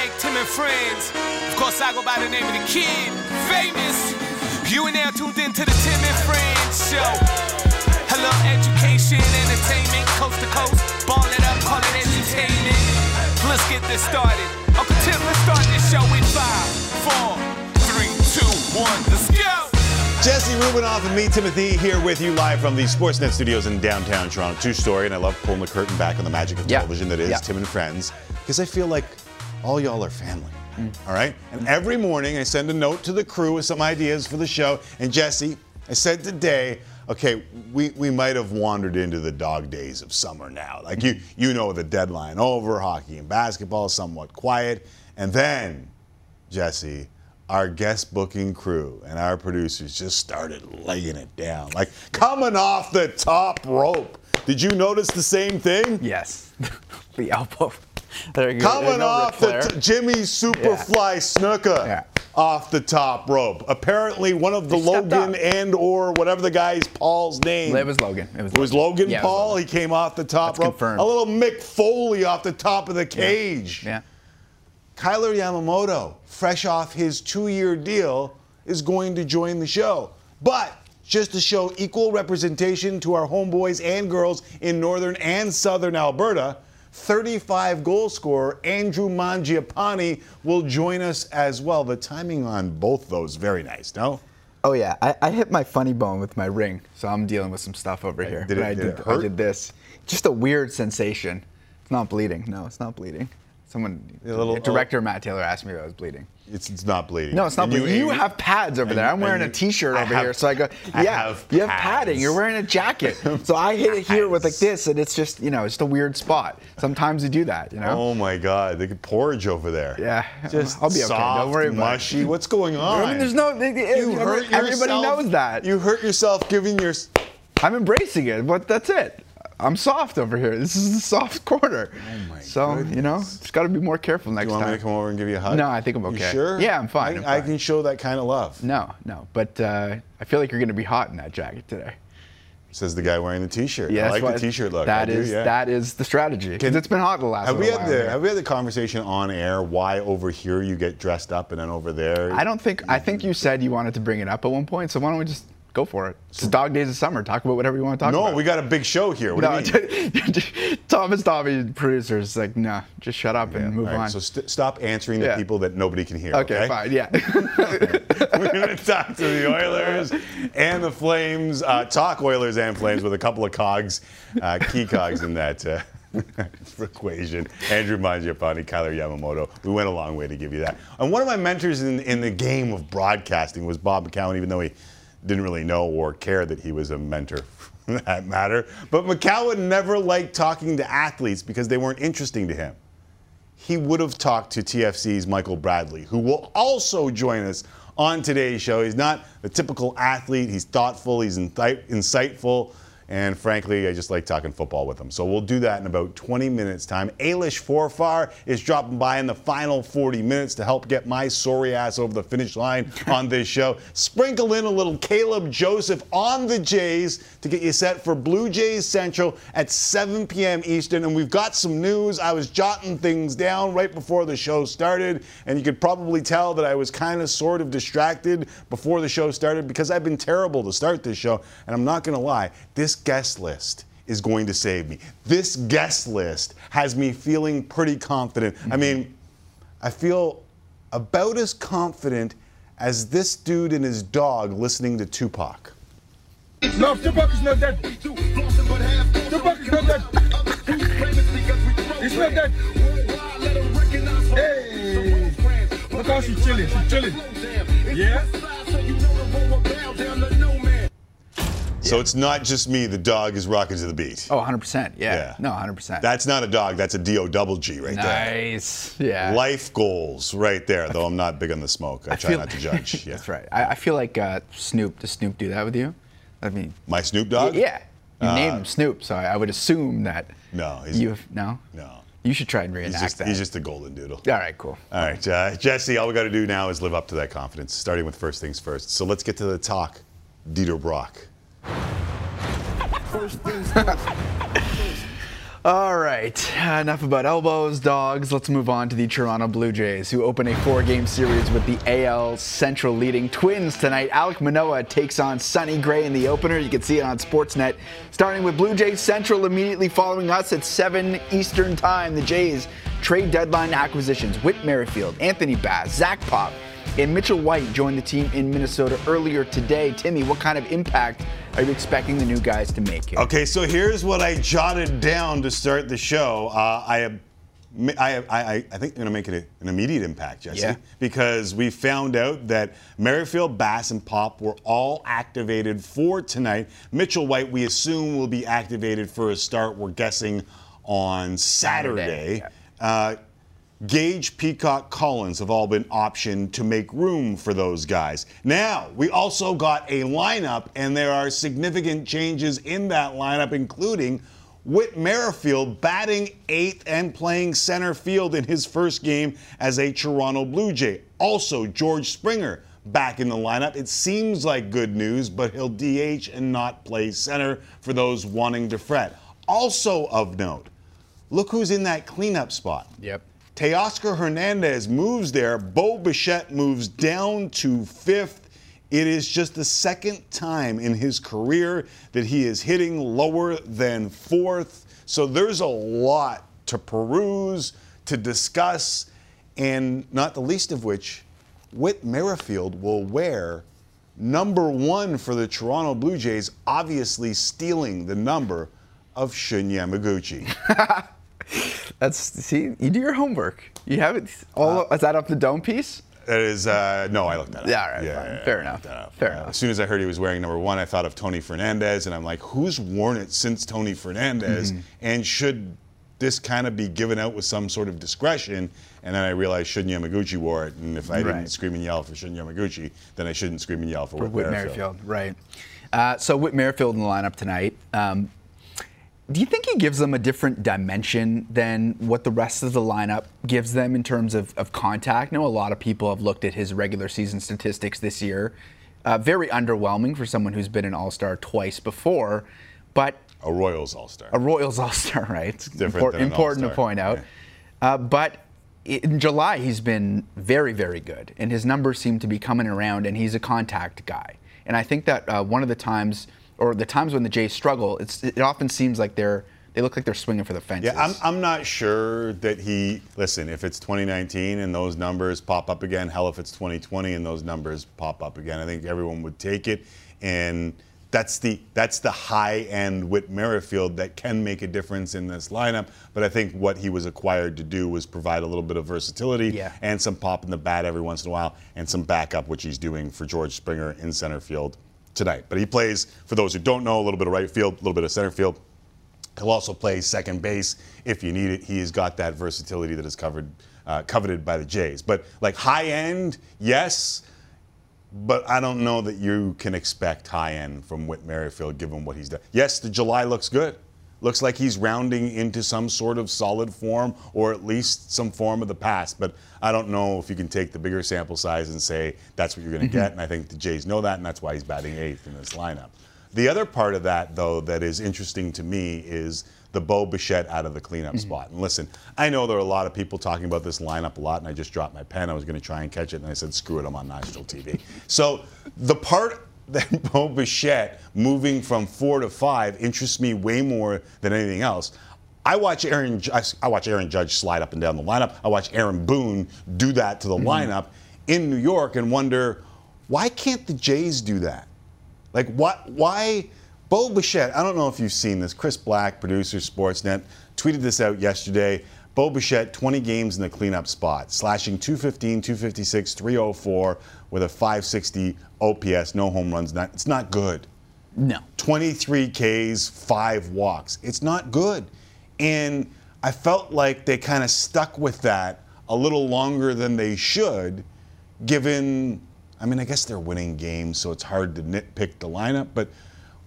Hashtag Tim and Friends. Of course, I go by the name of the kid, famous. You and now tuned into the Tim and Friends show. Hello, education, entertainment, coast to coast. Ball it up, call it entertainment. Let's get this started. Uncle Tim, let's start this show in five, four, three, two, one. Let's go. Jesse Rubinoff and me, Timothy, here with you live from the Sportsnet studios in downtown Toronto. Two story, and I love pulling the curtain back on the magic of Yeah. television that is Yeah. Tim and Friends, because I feel like all y'all are family. Mm. All right? And every morning I send a note to the crew with some ideas for the show. And Jesse, I said today, okay, we, we might have wandered into the dog days of summer now. Like you you know the deadline over, hockey and basketball somewhat quiet. And then, Jesse, our guest booking crew and our producers just started laying it down. Like coming off the top rope. Did you notice the same thing? Yes. the elbow. There you. Coming There's no off the t- Jimmy Superfly Snuka Yeah. off the top rope. Apparently, one of the He Logan up. and or whatever the guy's Paul's name. It was Logan. It was It was Logan Yeah, it was Paul. Logan. He came off the top That's rope. confirmed. A little Mick Foley off the top of the cage. Yeah. Kailer Yamamoto, fresh off his two-year deal, is going to join the show. But just to show equal representation to our homeboys and girls in northern and southern Alberta, 35 goal scorer Andrew Mangiapane will join us as well. The timing on both those very nice, no? Oh yeah, I, I hit my funny bone with my ring, so I'm dealing with some stuff over here. did it- I did did? I did this. Just a weird sensation. It's not bleeding. No, it's not bleeding. Someone, little- director oh. Matt Taylor asked me if I was bleeding. It's, it's not bleeding. No, it's not And bleeding. You, aim- have pads over there. I'm wearing and a T-shirt over have- here, so I go. I Yeah, have you have padding. You're wearing a jacket, so I hit it here with like this, and it's just you know, it's just a weird spot. Sometimes you do that, you know. Oh my God, the porridge over there. Yeah, just I'll be okay. Soft, Don't worry about it. mushy. What's going on? I mean, there's no. You hurt everybody yourself- knows that. You hurt yourself giving your. I'm embracing it, but that's it. I'm soft over here. This is the soft corner. Oh my so you know, just got to be more careful next time. You want time. me to come over and give you a hug? No, I think I'm okay. You sure? Yeah, I'm fine, I, I'm I can show that kind of love. No, no, but uh, I feel like you're going to be hot in that jacket today. Says the guy wearing the T-shirt. Yeah, I like the T-shirt look. That I do, is- yeah. that is the strategy because it's been hot the last. Have we had the here. Have we had the conversation on air? Why over here you get dressed up and then over there? I don't think. I think you said you wanted to bring it up at one point, so why don't we just go for it? It's dog days of summer. Talk about whatever you want to talk No, about. No, we got a big show here. What no, do you mean? Thomas Tommy, producers, like, nah, just shut up and move right, on. so st- stop answering the Yeah. people that nobody can hear. okay, Okay, fine, yeah. We're going to talk to the Oilers and the Flames. Uh, talk Oilers and Flames with a couple of cogs, uh, key cogs in that uh, equation. Andrew Mangiapane, Kailer Yamamoto. We went a long way to give you that. And one of my mentors in, in the game of broadcasting was Bob McCown, even though he didn't really know or care that he was a mentor for that matter. But McCown never liked talking to athletes because they weren't interesting to him he would have talked to TFC's Michael Bradley, who will also join us on today's show. He's not the typical athlete. He's thoughtful, he's insightful, and frankly, I just like talking football with him. So we'll do that in about 20 minutes' time. Ailish Forfar is dropping by in the final 40 minutes to help get my sorry ass over the finish line on this show. Sprinkle in a little Caleb Joseph on the Jays to get you set for Blue Jays Central at 7 p.m. Eastern. And we've got some news. I was jotting things down right before the show started, and you could probably tell that I was kind of sort of distracted before the show started because I've been terrible to start this show. And I'm not going to lie, this guest list is going to save me. This guest list has me feeling pretty confident. I mm-hmm. mean, I feel about as confident as this dude and his dog listening to Tupac. No, Tupac is not dead. Tupac is not dead. He's not dead. Hey, look how she's chilling. She's chilling. Yeah. So it's not just me, the dog is rocking to the beat. oh, 100%. Yeah. Yeah. No, 100%. That's not a dog, that's a D-O double G right there. nice. Yeah. Life goals right there, though I'm not big on the smoke. I, try feel- not to judge. Yeah. That's right. I, I feel like uh, Snoop. Does Snoop do that with you? I mean, My Snoop Dogg? yeah. You named him Snoop, so I, I would assume that. Uh, No, he's- you have, no. No. You should try and reenact He's just, that. he's just a golden doodle. All right, cool. All right, uh, Jesse, all we got to do now is live up to that confidence, starting with first things first. So let's get to the talk. Dieter Brock. All right, enough about elbows, dogs. Let's move on to the Toronto Blue Jays, who open a four game series with the AL Central leading Twins tonight. Alek Manoah takes on Sonny Gray in the opener. You can see it on Sportsnet. Starting with Blue Jays Central immediately following us at 7 Eastern Time. The Jays trade deadline acquisitions Whit Merrifield, Anthony Bass, Zach Pop, and Mitchell White joined the team in Minnesota earlier today. Timmy, what kind of impact are you expecting the new guys to make here? Okay, so here's what I jotted down to start the show. Uh, I have. I, I, I think they're going to make it a, an immediate impact, Jesse, Yeah. because we found out that Merrifield, Bass, and Pop were all activated for tonight. Mitchell White, we assume, will be activated for a start. We're guessing on Saturday. Saturday, Uh, Gage, Peacock, Collins have all been optioned to make room for those guys. Now, we also got a lineup, and there are significant changes in that lineup, including Whit Merrifield batting eighth and playing center field in his first game as a Toronto Blue Jay. Also, George Springer back in the lineup. It seems like good news, but he'll DH and not play center for those wanting to fret. Also of note, look who's in that cleanup spot. Yep. Teoscar Hernandez moves there. Bo Bichette moves down to fifth. It is just the second time in his career that he is hitting lower than fourth. So there's a lot to peruse, to discuss, and not the least of which, Whit Merrifield will wear number one for the Toronto Blue Jays, obviously stealing the number of Shun Yamaguchi. That's see, you do your homework. You have it all. is that up the dome piece? That is, uh, no, I looked that up. Yeah, all right, fine. Fair enough. looked that up. Fair Uh, enough. As soon as I heard he was wearing number one, I thought of Tony Fernandez, and I'm like, who's worn it since Tony Fernandez? Mm-hmm. And should this kind of be given out with some sort of discretion? And then I realized Shun Yamaguchi wore it, and if I didn't Right. scream and yell for Shun Yamaguchi, then I shouldn't scream and yell for, For Whit Whit Merrifield. Merrifield, right? Uh, so Whit Merrifield in the lineup tonight. Um, do you think he gives them a different dimension than what the rest of the lineup gives them in terms of, of contact? I know a lot of people have looked at his regular season statistics this year. Uh, very underwhelming for someone who's been an All Star twice before, but A Royals All Star. a Royals All Star, right? different than an important to point out. yeah. Uh, but in July, he's been very, very good, and his numbers seem to be coming around, and he's a contact guy. And I think that uh, one of the times, or the times when the Jays struggle, it's, it often seems like they're they look like they're swinging for the fences. Yeah, I'm, I'm not sure that he. Listen, if it's 2019 and those numbers pop up again, hell, if it's 2020 and those numbers pop up again, I think everyone would take it. And that's the that's the high end Whit Merrifield that can make a difference in this lineup. But I think what he was acquired to do was provide a little bit of versatility Yeah. and some pop in the bat every once in a while and some backup, which he's doing for George Springer in center field tonight. But he plays, for those who don't know, a little bit of right field, a little bit of center field. He'll also play second base if you need it. He has got that versatility that is covered, uh, coveted by the Jays. But like high end, yes, but I don't know that you can expect high end from Whit Merrifield given what he's done. Yes, the July looks good. Looks like he's rounding into some sort of solid form or at least some form of the past. But I don't know if you can take the bigger sample size and say that's what you're going to mm-hmm. get. And I think the Jays know that, and that's why he's batting eighth in this lineup. The other part of that, though, that is interesting to me is the Bo Bichette out of the cleanup mm-hmm. spot. And listen, I know there are a lot of people talking about this lineup a lot, and I just dropped my pen. I was going to try and catch it, and I said, screw it, I'm on national TV. so the part that Bo Bichette moving from four to five interests me way more than anything else. I watch Aaron. I watch Aaron Judge slide up and down the lineup. I watch Aaron Boone do that to the mm-hmm. lineup in New York, and wonder why can't the Jays do that? Like, what? Why? Bo Bichette, I don't know if you've seen this. Chris Black, producer, Sportsnet, tweeted this out yesterday. Bo Bichette, 20 games in the cleanup spot, slashing 215, 256, 304 with a 560 OPS, no home runs. Not, it's not good. no. 23 Ks, five walks. It's not good. And I felt like they kind of stuck with that a little longer than they should, given, I mean, I guess they're winning games, so it's hard to nitpick the lineup, but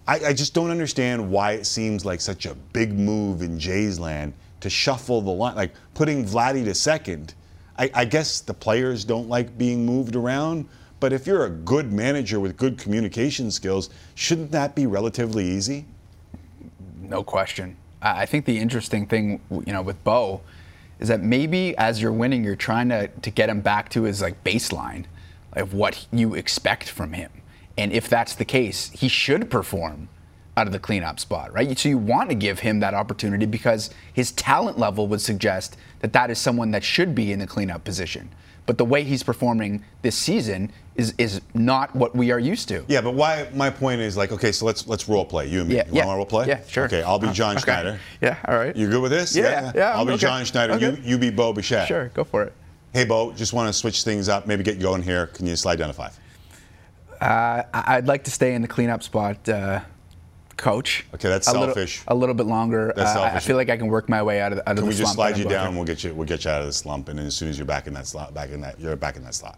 I, I just don't understand why it seems like such a big move in Jays land to shuffle the line, like putting Vladdy to second. I, I guess the players don't like being moved around, but if you're a good manager with good communication skills, shouldn't that be relatively easy? No question. I think the interesting thing, you know, with Bo, is that maybe as you're winning, you're trying to to get him back to his like baseline of what you expect from him. And if that's the case, he should perform out of the cleanup spot, right? So you want to give him that opportunity because his talent level would suggest that that is someone that should be in the cleanup position. But the way he's performing this season is is not what we are used to. Yeah, but why? My point is like, okay, so let's let's role play. You and me. Yeah, you yeah. want to role play? Yeah, sure. Okay, I'll be Uh, John okay. Schneider. Yeah, all right. You good with this? Yeah, yeah, I'll be okay. John Schneider. Okay. You you be Bo Bichette. Sure, go for it. Hey, Bo, just want to switch things up. Maybe get you going here. Can you slide down to five? I- I'd like to stay in the cleanup spot, uh, coach. Okay, that's a little- selfish. a little bit longer. That's Uh, I- I feel like I can work my way out of the, out of Can the we just slide you down? We'll get you. We'll get you out of the slump, and then as soon as you're back in that slot, back in that, you're back in that slot.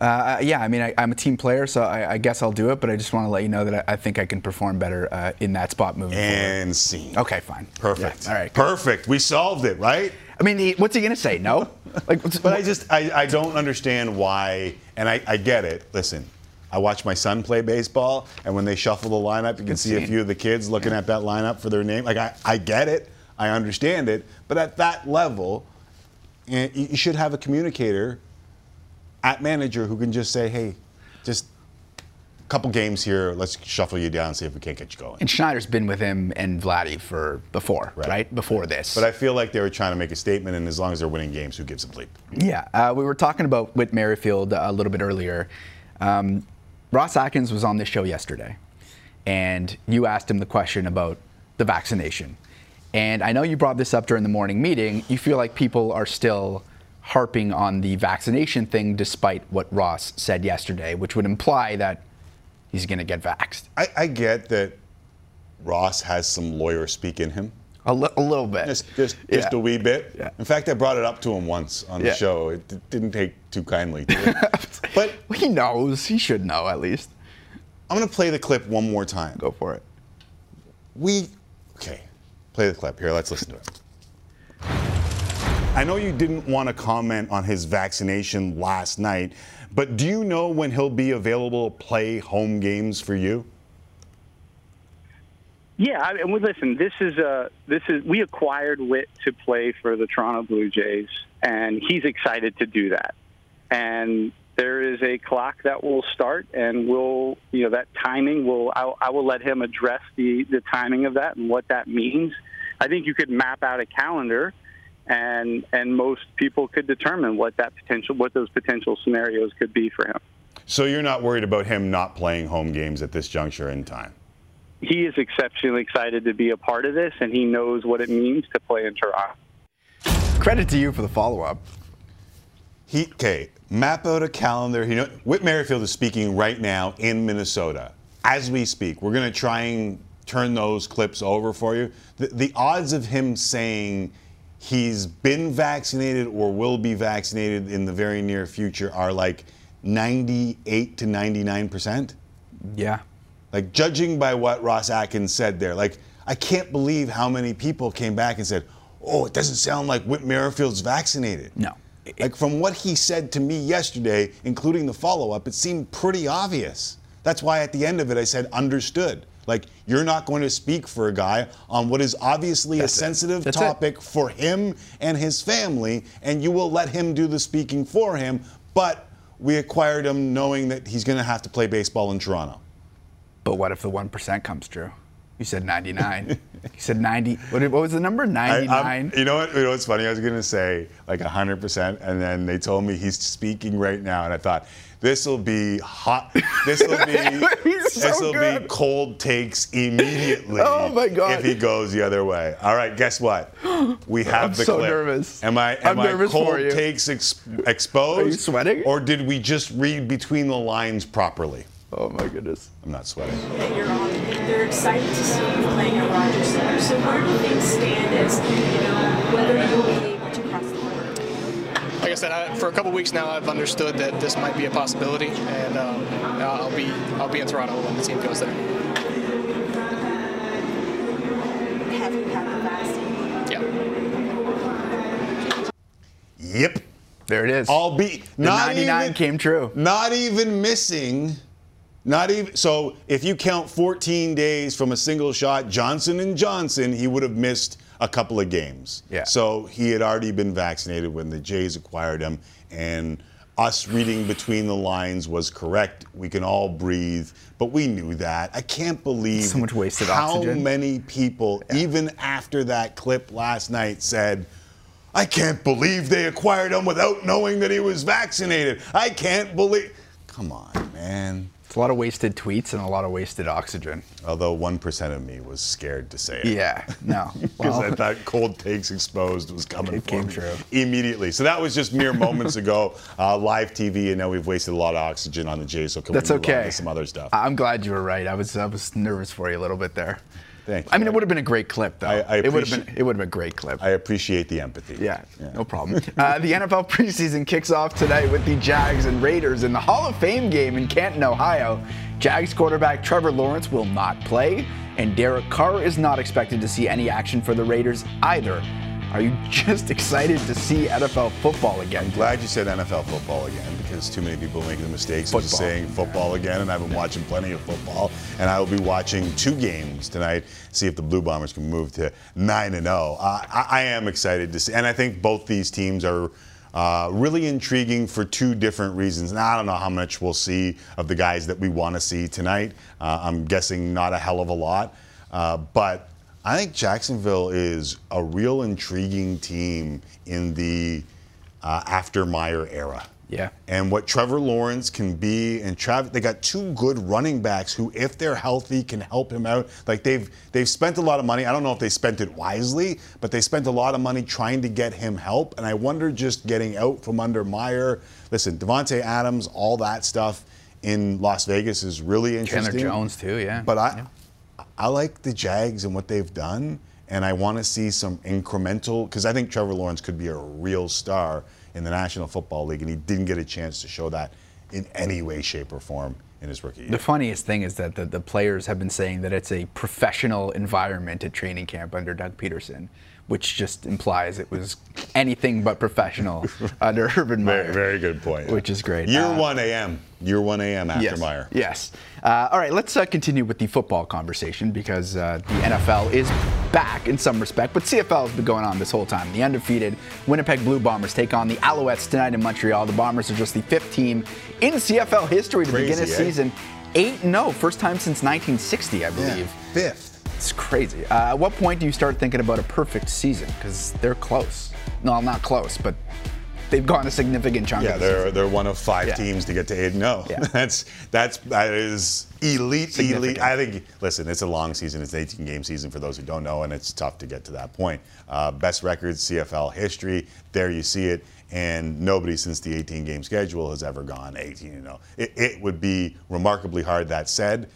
Uh, yeah, I mean, I, I'm a team player, so I, I guess I'll do it. But I just want to let you know that I, I think I can perform better uh, in that spot moving And scene. Okay, fine. Perfect. Yeah, all right. Perfect. We solved it, right? I mean, he, what's he gonna say? No? Like, But I just I, I don't understand why, and I, I get it. Listen, I watch my son play baseball, and when they shuffle the lineup, you can see a few of the kids looking at that lineup for their name. Like I, I get it, I understand it, but at that level, you should have a communicator at manager who can just say, hey, just a couple games here, let's shuffle you down, and see if we can't get you going. and Schneider's been with him and Vladdy for before, Right. right? Before this. But I feel like they were trying to make a statement, and as long as they're winning games, who gives a bleep? Yeah, uh, we were talking about Whit Merrifield a little bit earlier. Um, Ross Atkins was on this show yesterday, and you asked him the question about the vaccination. And I know you brought this up during the morning meeting. You feel like people are still harping on the vaccination thing despite what Ross said yesterday, which would imply that he's going to get vaxxed. I, I get that Ross has some lawyer speak in him. A, li- a little bit. Just, just, just Yeah. a wee bit. Yeah. In fact, I brought it up to him once on the Yeah. show. It d- didn't take too kindly to it. but he knows. He should know at least. I'm going to play the clip one more time. Go for it. We, okay, play the clip here. Let's listen to it. I know you didn't want to comment on his vaccination last night, but do you know when he'll be available to play home games for you? Yeah, I mean, listen. This is uh, this is we acquired Whit to play for the Toronto Blue Jays, and he's excited to do that. And there is a clock that will start, and we'll you know that timing will I, I will let him address the the timing of that and what that means. I think you could map out a calendar, and and most people could determine what that potential what those potential scenarios could be for him. So you're not worried about him not playing home games at this juncture in time? He is exceptionally excited to be a part of this, and he knows what it means to play in Toronto. Credit to you for the follow up. He okay. Map out a calendar. You know, Whit Merrifield is speaking right now in Minnesota as we speak. We're going to try and turn those clips over for you. The, the odds of him saying he's been vaccinated or will be vaccinated in the very near future are like 98 to 99 percent. Yeah. Like judging by what Ross Atkins said there, like I can't believe how many people came back and said, "Oh, it doesn't sound like Whit Merrifield's vaccinated." No. Like from what he said to me yesterday, including the follow-up, it seemed pretty obvious. That's why at the end of it I said understood. Like you're not going to speak for a guy on what is obviously That's a sensitive That's it. topic for him and his family, and you will let him do the speaking for him. But we acquired him knowing that he's going to have to play baseball in Toronto. But what if the 1% comes true? You said 99. you said 90. What, what was the number? I- 99? I'm- you know what? You know what's funny? I was gonna say like 100, percent and then they told me he's speaking right now, and I thought this will be hot. This will be He's so this will be cold takes immediately. Oh, my God. If he goes the other way. All right. Guess what? We have I'm the so clip. nervous. Am I? I'm Am I nervous cold for you. takes ex- exposed? Are you sweating? Or did we just read between the lines properly? Oh my goodness. I'm not sweating. that you're on, they're excited to see you playing at Rogers Center. So where do things stand as, you know, whether you'll be able to cross the border? like I said, I, for a couple weeks now, I've understood that this might be a possibility, and um, I'll be I'll be in Toronto when the team goes there. Have you had the vaccine? Yeah. Yep. There it is. I'll be the not 99 even, came true. Not even missing Not even so. If you count 14 days from a single shot, Johnson and Johnson, he would have missed a couple of games. Yeah. So he had already been vaccinated when the Jays acquired him, and us reading between the lines was correct. We can all breathe, but we knew that. I can't believe So much wasted how oxygen. many people, even after that clip last night, said. I can't believe they acquired him without knowing that he was vaccinated. I can't believe. Come on, man. It's a lot of wasted tweets and a lot of wasted oxygen. Although 1% of me was scared to say it. Yeah, no. Because Well, I thought cold takes exposed was coming It for came me true. immediately. So that was just mere moments ago. Uh, live TV, and now we've wasted a lot of oxygen on the Jays. So can that's we move on okay. to some other stuff? I'm glad you were right. I was I was nervous for you a little bit there. Thank you. I mean, it would have been a great clip, though. I- I it would have been it would have been a great clip. I appreciate the empathy. Yeah, no problem. uh, the NFL preseason kicks off tonight with the Jags and Raiders in the Hall of Fame game in Canton, Ohio. Jags quarterback Trevor Lawrence will not play, and Derek Carr is not expected to see any action for the Raiders either. Are you just excited to see NFL football again? I'm Glad you said NFL football again because too many people make the mistakes of just saying football again, and I've been watching plenty of football, and I will be watching two games tonight. See if the Blue Bombers can move to nine and zero. Uh, I, am excited to see, and I think both these teams are. Uh, really intriguing for two different reasons. And I don't know how much we'll see of the guys that we want to see tonight. Uh, I'm guessing not a hell of a lot. Uh, but I think Jacksonville is a real intriguing team in the uh, after Meyer era. Yeah. And what Trevor Lawrence can be, and Trav, they got two good running backs who, if they're healthy, can help him out. Like they've they've spent a lot of money. I don't know if they spent it wisely, but they spent a lot of money trying to get him help. And I wonder just getting out from under Meyer. Listen, Davante Adams, all that stuff in Las Vegas is really interesting. Jones too, yeah. But I, I like the Jags and what they've done, and I want to see some incremental because I think Trevor Lawrence could be a real star in the National Football League, and he didn't get a chance to show that in any way, shape, or form in his rookie year. The funniest thing is that the, the players have been saying that it's a professional environment at training camp under Doug Pederson, which just implies it was anything but professional under Urban Meyer. Very, very good point. Which is great. Year Uh, 1 a.m. Year 1 a.m. after yes, Meyer. Yes. Uh, all right, let's uh, continue with the football conversation because uh, the NFL is back in some respect, but CFL has been going on this whole time. The undefeated Winnipeg Blue Bombers take on the Alouettes tonight in Montreal. The Bombers are just the fifth team in CFL history to begin a eh? season 8 0, first time since 1960, I believe. Fifth. It's crazy. Uh, at what point do you start thinking about a perfect season? Because they're close. No, not close, but they've gone a significant chunk Yeah, of the they're season. they're one of five Yeah. teams to get to eight. No, Yeah. that's that's that is elite, elite. I think. Listen, it's a long season. It's an 18 game season for those who don't know, and it's tough to get to that point. Uh, best records CFL history. There you see it. And nobody since the 18 game schedule has ever gone 18 and 0. It, it would be remarkably hard. That said,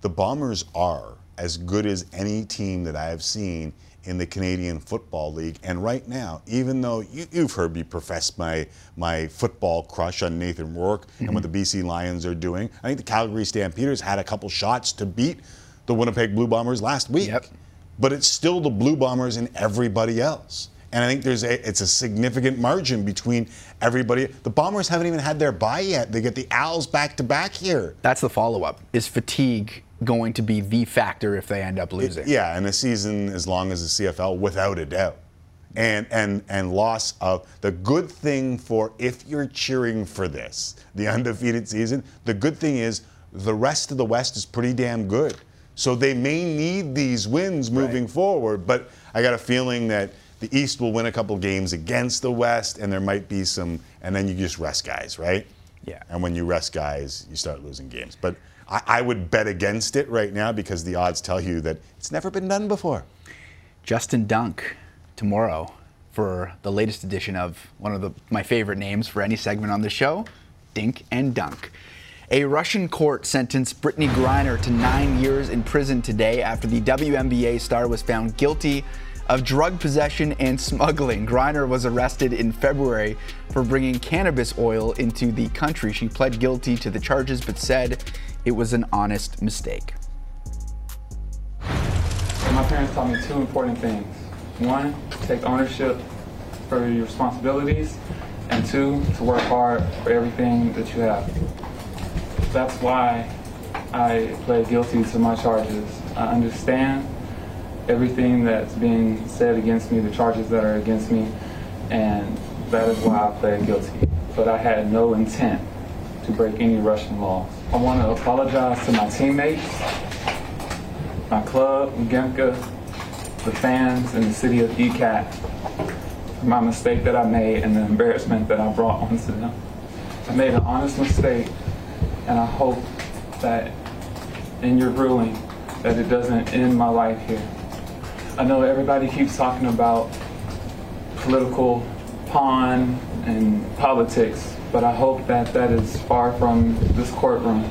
the Bombers are as good as any team that I have seen in the Canadian Football League. And right now, even though you, you've heard me profess my my football crush on Nathan Rourke and what the mm-hmm. BC Lions are doing, I think the Calgary Stampeders had a couple shots to beat the Winnipeg Blue Bombers last week. Yep. But it's still the Blue Bombers and everybody else. And I think there's a it's a significant margin between everybody. The Bombers haven't even had their bye yet. They get the Owls back to back here. That's the follow up. Is fatigue going to be the factor if they end up losing? Yeah, and a season as long as the CFL, without a doubt. And and and loss of the good thing for if you're cheering for this, the undefeated season, the good thing is the rest of the West is pretty damn good. So they may need these wins moving forward, but I got a feeling that the East will win a couple games against the West, and there might be some, and then you just rest guys, right? Yeah. And when you rest guys, you start losing games. But I, I would bet against it right now because the odds tell you that it's never been done before. Justin Dunk tomorrow for the latest edition of one of the, my favorite names for any segment on the show, Dink and Dunk. A Russian court sentenced Brittney Griner to nine years in prison today after the WNBA star was found guilty of drug possession and smuggling. Griner was arrested in February for bringing cannabis oil into the country. She pled guilty to the charges but said it was an honest mistake. My parents taught me two important things. One, take ownership for your responsibilities, and two, to work hard for everything that you have. that's why I pled guilty to my charges. I understand everything that's being said against me, the charges that are against me, and that is why I pled guilty. But I had no intent to break any Russian law. I want to apologize to my teammates, my club, Gemka, the fans, and the city of Ekat for my mistake that I made and the embarrassment that I brought onto them. I made an honest mistake, and I hope that in your ruling that it doesn't end my life here. I know everybody keeps talking about political pawn and politics, but I hope that that is far from this courtroom.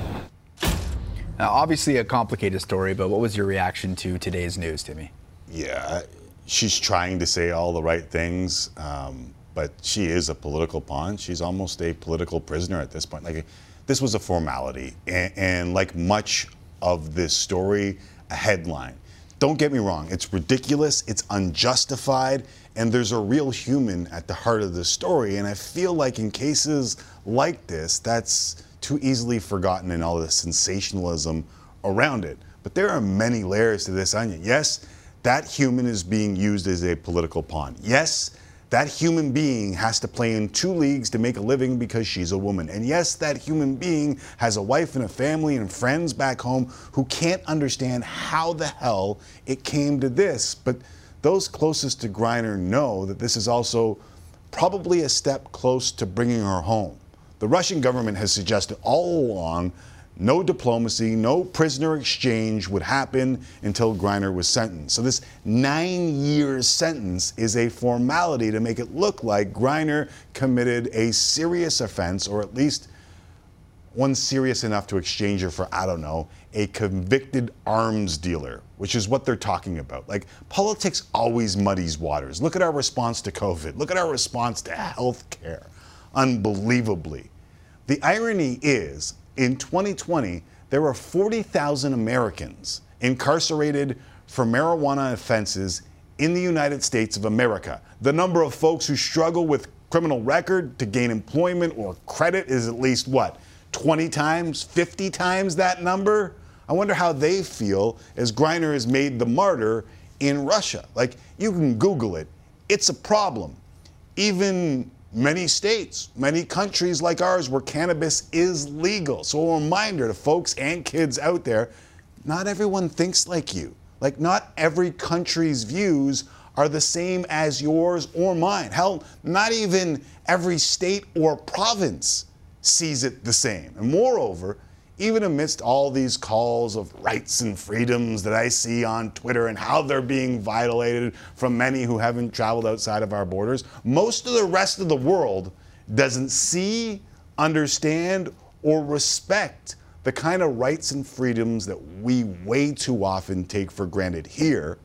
Now, obviously a complicated story, but what was your reaction to today's news, Timmy? Yeah, she's trying to say all the right things, um, but she is a political pawn. She's almost a political prisoner at this point. Like, this was a formality, and, and like much of this story, a headline. Don't get me wrong, it's ridiculous, it's unjustified, and there's a real human at the heart of the story. And I feel like in cases like this, that's too easily forgotten in all the sensationalism around it. But there are many layers to this onion. Yes, that human is being used as a political pawn. Yes, that human being has to play in two leagues to make a living because she's a woman. And yes, that human being has a wife and a family and friends back home who can't understand how the hell it came to this. But those closest to Griner know that this is also probably a step close to bringing her home. The Russian government has suggested all along no diplomacy, no prisoner exchange would happen until Griner was sentenced. So this nine year sentence is a formality to make it look like Griner committed a serious offense, or at least one serious enough to exchange her for, I don't know, a convicted arms dealer, which is what they're talking about. Like, politics always muddies waters. Look at our response to COVID. Look at our response to health care. Unbelievably. The irony is, in 2020, there were 40,000 Americans incarcerated for marijuana offenses in the United States of America. The number of folks who struggle with criminal record to gain employment or credit is at least what? 20 times, 50 times that number? I wonder how they feel as Griner is made the martyr in Russia. Like, you can Google it, it's a problem. Even many states, many countries like ours where cannabis is legal. So, a reminder to folks and kids out there not everyone thinks like you. Like, not every country's views are the same as yours or mine. Hell, not even every state or province sees it the same. And moreover, even amidst all these calls of rights and freedoms that I see on Twitter and how they're being violated from many who haven't traveled outside of our borders, most of the rest of the world doesn't see, understand, or respect the kind of rights and freedoms that we way too often take for granted here.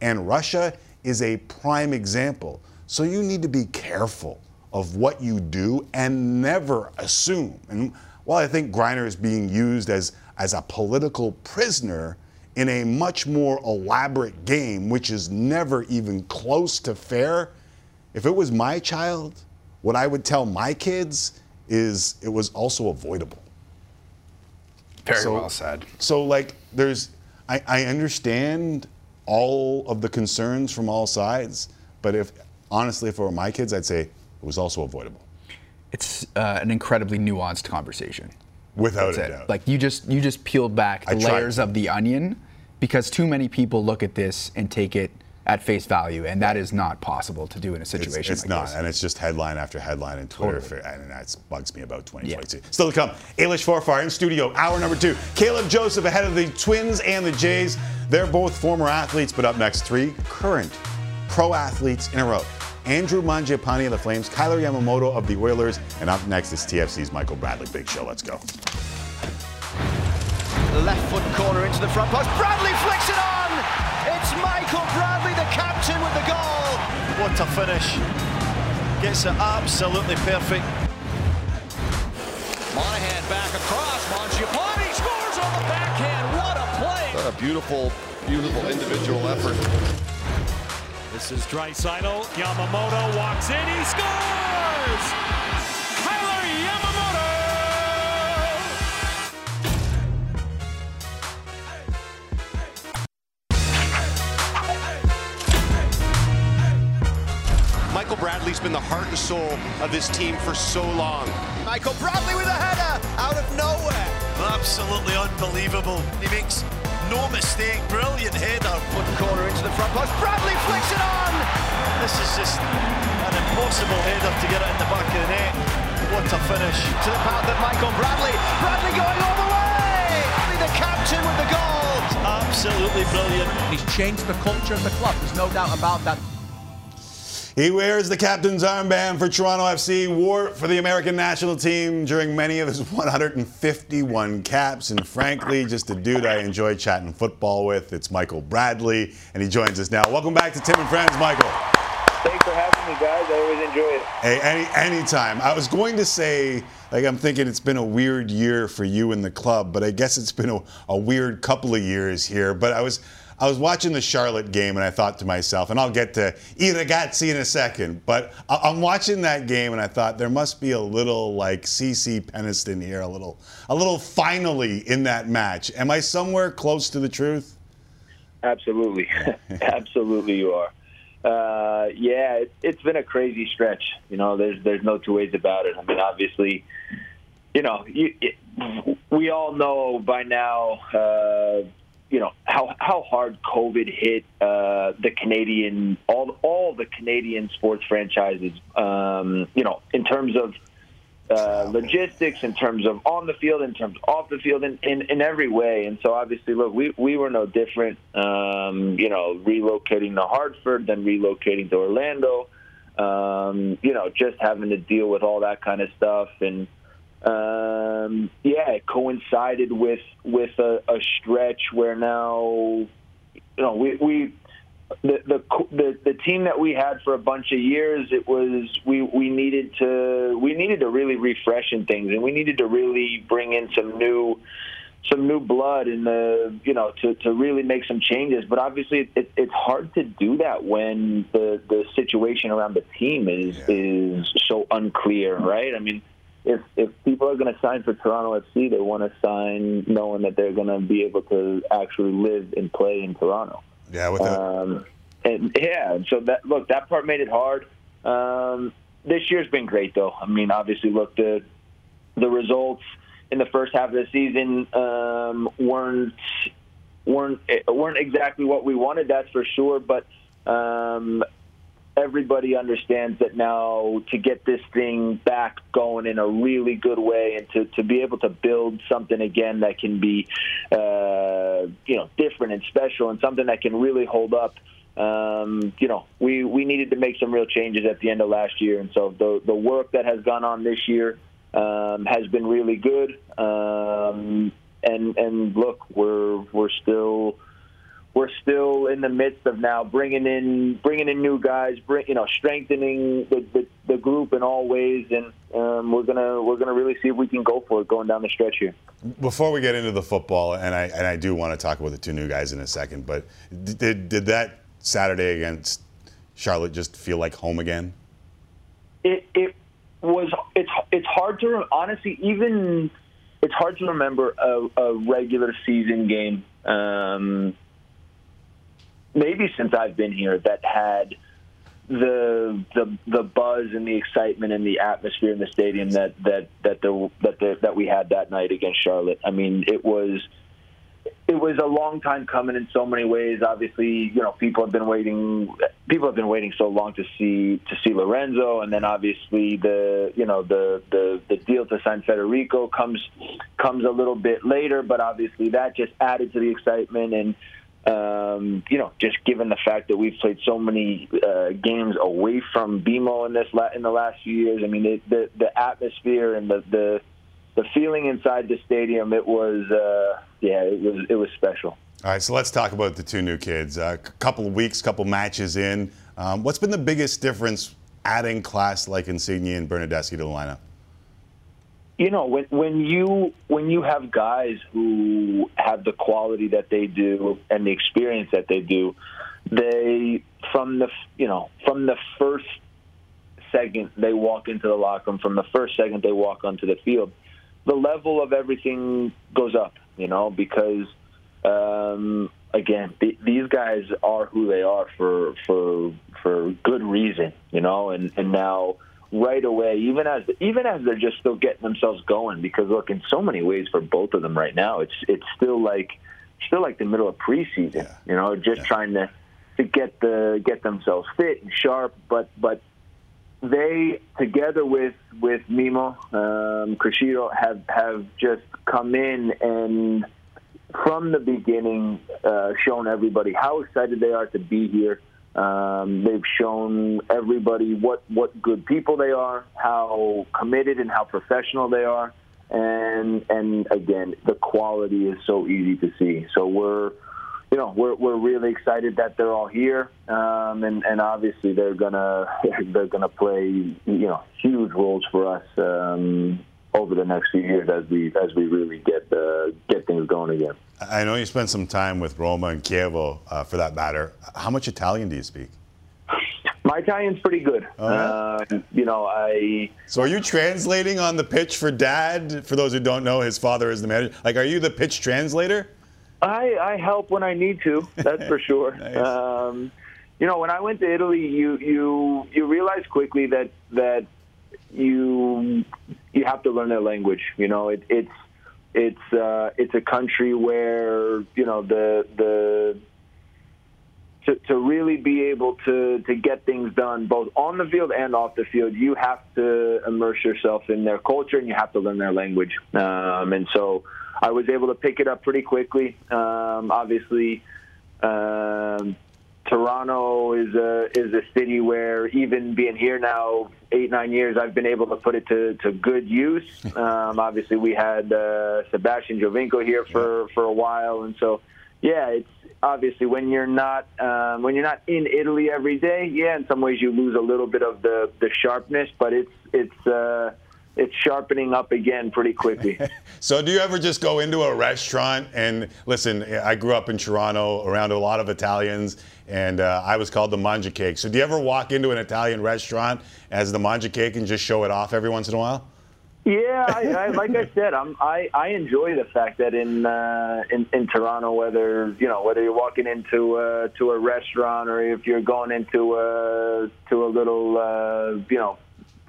And Russia is a prime example. So you need to be careful of what you do and never assume. And while I think Griner is being used as, as a political prisoner in a much more elaborate game, which is never even close to fair, if it was my child, what I would tell my kids is it was also avoidable. Very So- well said. So, like, there's, I, I understand all of the concerns from all sides, but if, honestly, if it were my kids, I'd say it was also avoidable. It's uh, an incredibly nuanced conversation. Without That's a it. doubt. Like you just you just peeled back the layers of the onion because too many people look at this and take it at face value, and that is not possible to do in a It's, situation it's like not, this. and it's just headline after headline in Twitter, and that bugs me about 2022. Still to come, Ailish Forfar in studio, hour number two. Caleb Joseph ahead of the Twins and the Jays. They're both former athletes, but up next, three current pro athletes in a row. Andrew Mangiapane of the Flames, Kailer Yamamoto of the Oilers, and up next is TFC's Michael Bradley. Big show. Let's go. Left foot corner into the front post. Bradley flicks it on. It's Michael Bradley, the captain, with the goal. What a finish. Gets it absolutely perfect. Monahan back across. Mangiapane scores on the backhand. What a play. What a beautiful, beautiful individual effort. This is Draisaitl. Yamamoto walks in. He scores! Tyler Yamamoto! Michael Bradley's been the heart and soul of this team for so long. Michael Bradley with a header out of nowhere. Absolutely unbelievable. He makes no mistake. Brilliant header. One corner into the front post. Bradley flicks it on. This is just an impossible header to get it in the back of the net. What a finish. To the path of Michael Bradley. Bradley going all the way. The captain with the goal. Absolutely brilliant. He's changed the culture of the club. There's no doubt about that. He wears the captain's armband for Toronto FC, wore for the American national team during many of his 151 caps, and frankly, just a dude I enjoy chatting football with. It's Michael Bradley, and he joins us now. Welcome back to Tim and Friends, Michael. Thanks for having me, guys. I always enjoy it. Hey, any anytime. I was going to say, like, I'm thinking it's been a weird year for you in the club, but I guess it's been a, a weird couple of years here. But I was. I was watching the Charlotte game and I thought to myself, and I'll get to I ragazzi in a second, but I- I'm watching that game and I thought there must be a little like CeCe Peniston here, a little, a little finally in that match. Am I somewhere close to the truth? Absolutely, absolutely, you are. Uh, yeah, it, it's been a crazy stretch. You know, there's there's no two ways about it. I mean, obviously, you know, you, it, we all know by now. Uh, you know how hard COVID hit uh, the Canadian all all the Canadian sports franchises. Um, you know, in terms of uh, logistics, in terms of on the field, in terms of off the field, in, in, in every way. And so obviously, look, we, we were no different. Um, you know, relocating to Hartford, then relocating to Orlando. Um, you know, just having to deal with all that kind of stuff and um, yeah, it coincided with with a, a stretch where now, you know, we, we the, the the the team that we had for a bunch of years, it was we we needed to we needed to really refreshen things, and we needed to really bring in some new some new blood in the you know to, to really make some changes. But obviously, it, it's hard to do that when the the situation around the team is is so unclear, right? I mean if if people are going to sign for Toronto FC, they want to sign knowing that they're going to be able to actually live and play in Toronto. Yeah, with that. Um, and yeah, so that look that part made it hard. Um, this year's been great though. I mean, obviously, look the the results in the first half of the season um, weren't weren't weren't exactly what we wanted. That's for sure, but. Um, everybody understands that now to get this thing back going in a really good way and to, to be able to build something again that can be uh, you know different and special and something that can really hold up um, you know we, we needed to make some real changes at the end of last year. And so the, the work that has gone on this year um, has been really good. Um, and and look we're we're still we're still in the midst of now bringing in bringing in new guys, bring, you know, strengthening the, the, the group in all ways, and um, we're gonna we're gonna really see if we can go for it going down the stretch here. Before we get into the football, and I and I do want to talk about the two new guys in a second, but did did that Saturday against Charlotte just feel like home again? It it was it's it's hard to honestly even it's hard to remember a, a regular season game. Um, maybe since I've been here that had the the the buzz and the excitement and the atmosphere in the stadium that that that the that the that we had that night against Charlotte. I mean, it was it was a long time coming in so many ways. Obviously, you know, people have been waiting. People have been waiting so long to see to see Lorenzo, and then obviously the you know the the the deal to sign Federico comes comes a little bit later. But obviously, that just added to the excitement and um, you know, just given the fact that we've played so many uh, games away from BMO in this la- in the last few years, I mean, it, the the atmosphere and the, the the feeling inside the stadium, it was uh, yeah, it was it was special. All right, so let's talk about the two new kids. A uh, couple of weeks, couple matches in. Um, what's been the biggest difference adding class like Insigne and Bernardeschi to the lineup? You know when when you when you have guys who have the quality that they do and the experience that they do they from the you know from the first second they walk into the locker room from the first second they walk onto the field the level of everything goes up you know because um again th- these guys are who they are for for for good reason you know and and now right away, even as even as they're just still getting themselves going. Because look, in so many ways for both of them right now, it's it's still like still like the middle of preseason. Yeah. You know, just Yeah. trying to to get the get themselves fit and sharp. But but they together with with Mimmo, um, Criscito have have just come in and from the beginning uh, shown everybody how excited they are to be here. Um, they've shown everybody what what good people they are, how committed and how professional they are, and and again the quality is so easy to see. So we're you know we're we're really excited that they're all here, um, and and obviously they're gonna they're gonna play you know huge roles for us. Um, over the next few years as we as we really get uh, get things going again. I know you spent some time with Roma and Chievo, uh, for that matter. How much Italian do you speak? My Italian's pretty good. Oh, yeah? uh, you know, I So are you translating on the pitch for Dad? For those who don't know, his father is the manager. Like, are you the pitch translator? I, I help when I need to. That's for sure. Nice. um, you know, when I went to Italy, you you you realize quickly that that you you have to learn their language. You know, it, it's it's uh, it's a country where you know the the to, to really be able to, to get things done both on the field and off the field, you have to immerse yourself in their culture and you have to learn their language. Um, and so I was able to pick it up pretty quickly. Um, obviously, um, Toronto is a is a city where even being here now eight nine years, I've been able to put it to, to good use. Um, obviously, we had uh, Sebastian Giovinco here for, for a while, and so yeah, it's obviously when you're not um, when you're not in Italy every day. Yeah, in some ways you lose a little bit of the, the sharpness, but it's it's uh, it's sharpening up again pretty quickly. So do you ever just go into a restaurant and listen? I grew up in Toronto around a lot of Italians, and uh, I was called the manja cake. So do you ever walk into an Italian restaurant as the manja cake and just show it off every once in a while? Yeah, I, I, like I said, I'm, I I enjoy the fact that in uh, in in Toronto, whether you know whether you're walking into uh, to a restaurant or if you're going into a to a little uh, you know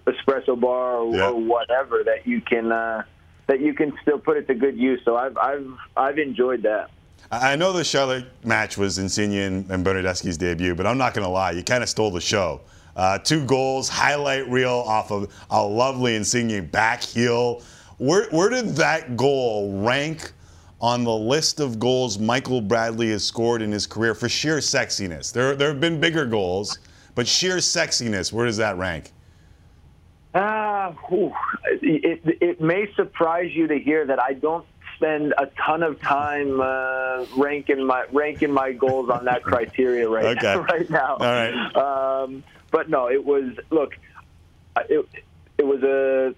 espresso bar or, Yeah. or whatever, that you can uh, that you can still put it to good use. So I've I've I've enjoyed that. I know the Charlotte match was Insigne and, and debut, but I'm not going to lie, you kind of stole the show. Uh, two goals, highlight reel off of a lovely Insigne back heel. Where, where did that goal rank on the list of goals Michael Bradley has scored in his career for sheer sexiness? There, there have been bigger goals, but sheer sexiness, where does that rank? Ah, it, it may surprise you to hear that I don't spend a ton of time uh, ranking my ranking my goals on that criteria right Okay. right now. All right. Um, but no, it was look, it it was a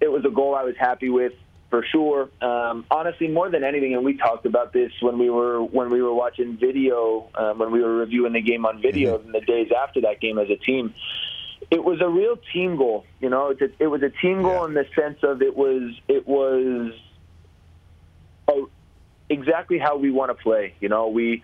it was a goal I was happy with for sure. Um, honestly, more than anything, and we talked about this when we were when we were watching video um, when we were reviewing the game on video in the days after that game as a team. It was a real team goal, you know. It, it was a team goal Yeah. in the sense of it was it was exactly how we want to play. You know, we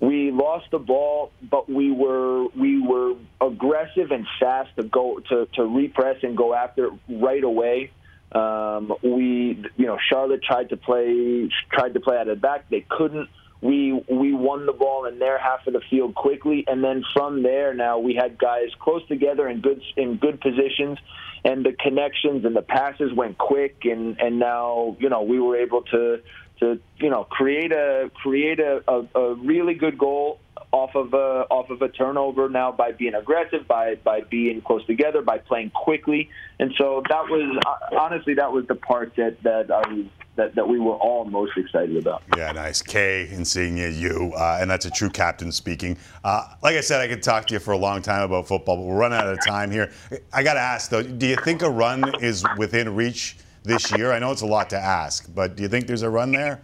we lost the ball, but we were we were aggressive and fast to go to to repress and go after it right away. Um, we, you know, Charlotte tried to play tried to play out of the back. They couldn't. We we won the ball in their half of the field quickly, and then from there, now we had guys close together in good in good positions, and the connections and the passes went quick, and and now you know we were able to to you know create a create a, a, a really good goal off of a off of a turnover now by being aggressive by by being close together by playing quickly and so that was uh, honestly that was the part that that I was that, that we were all most excited about. Yeah, nice. Kay, Insigne, you, uh, and that's a true captain speaking. Uh, like I said, I could talk to you for a long time about football, but we're running out of time here. I got to ask, though, do you think a run is within reach this year? I know it's a lot to ask, but do you think there's a run there?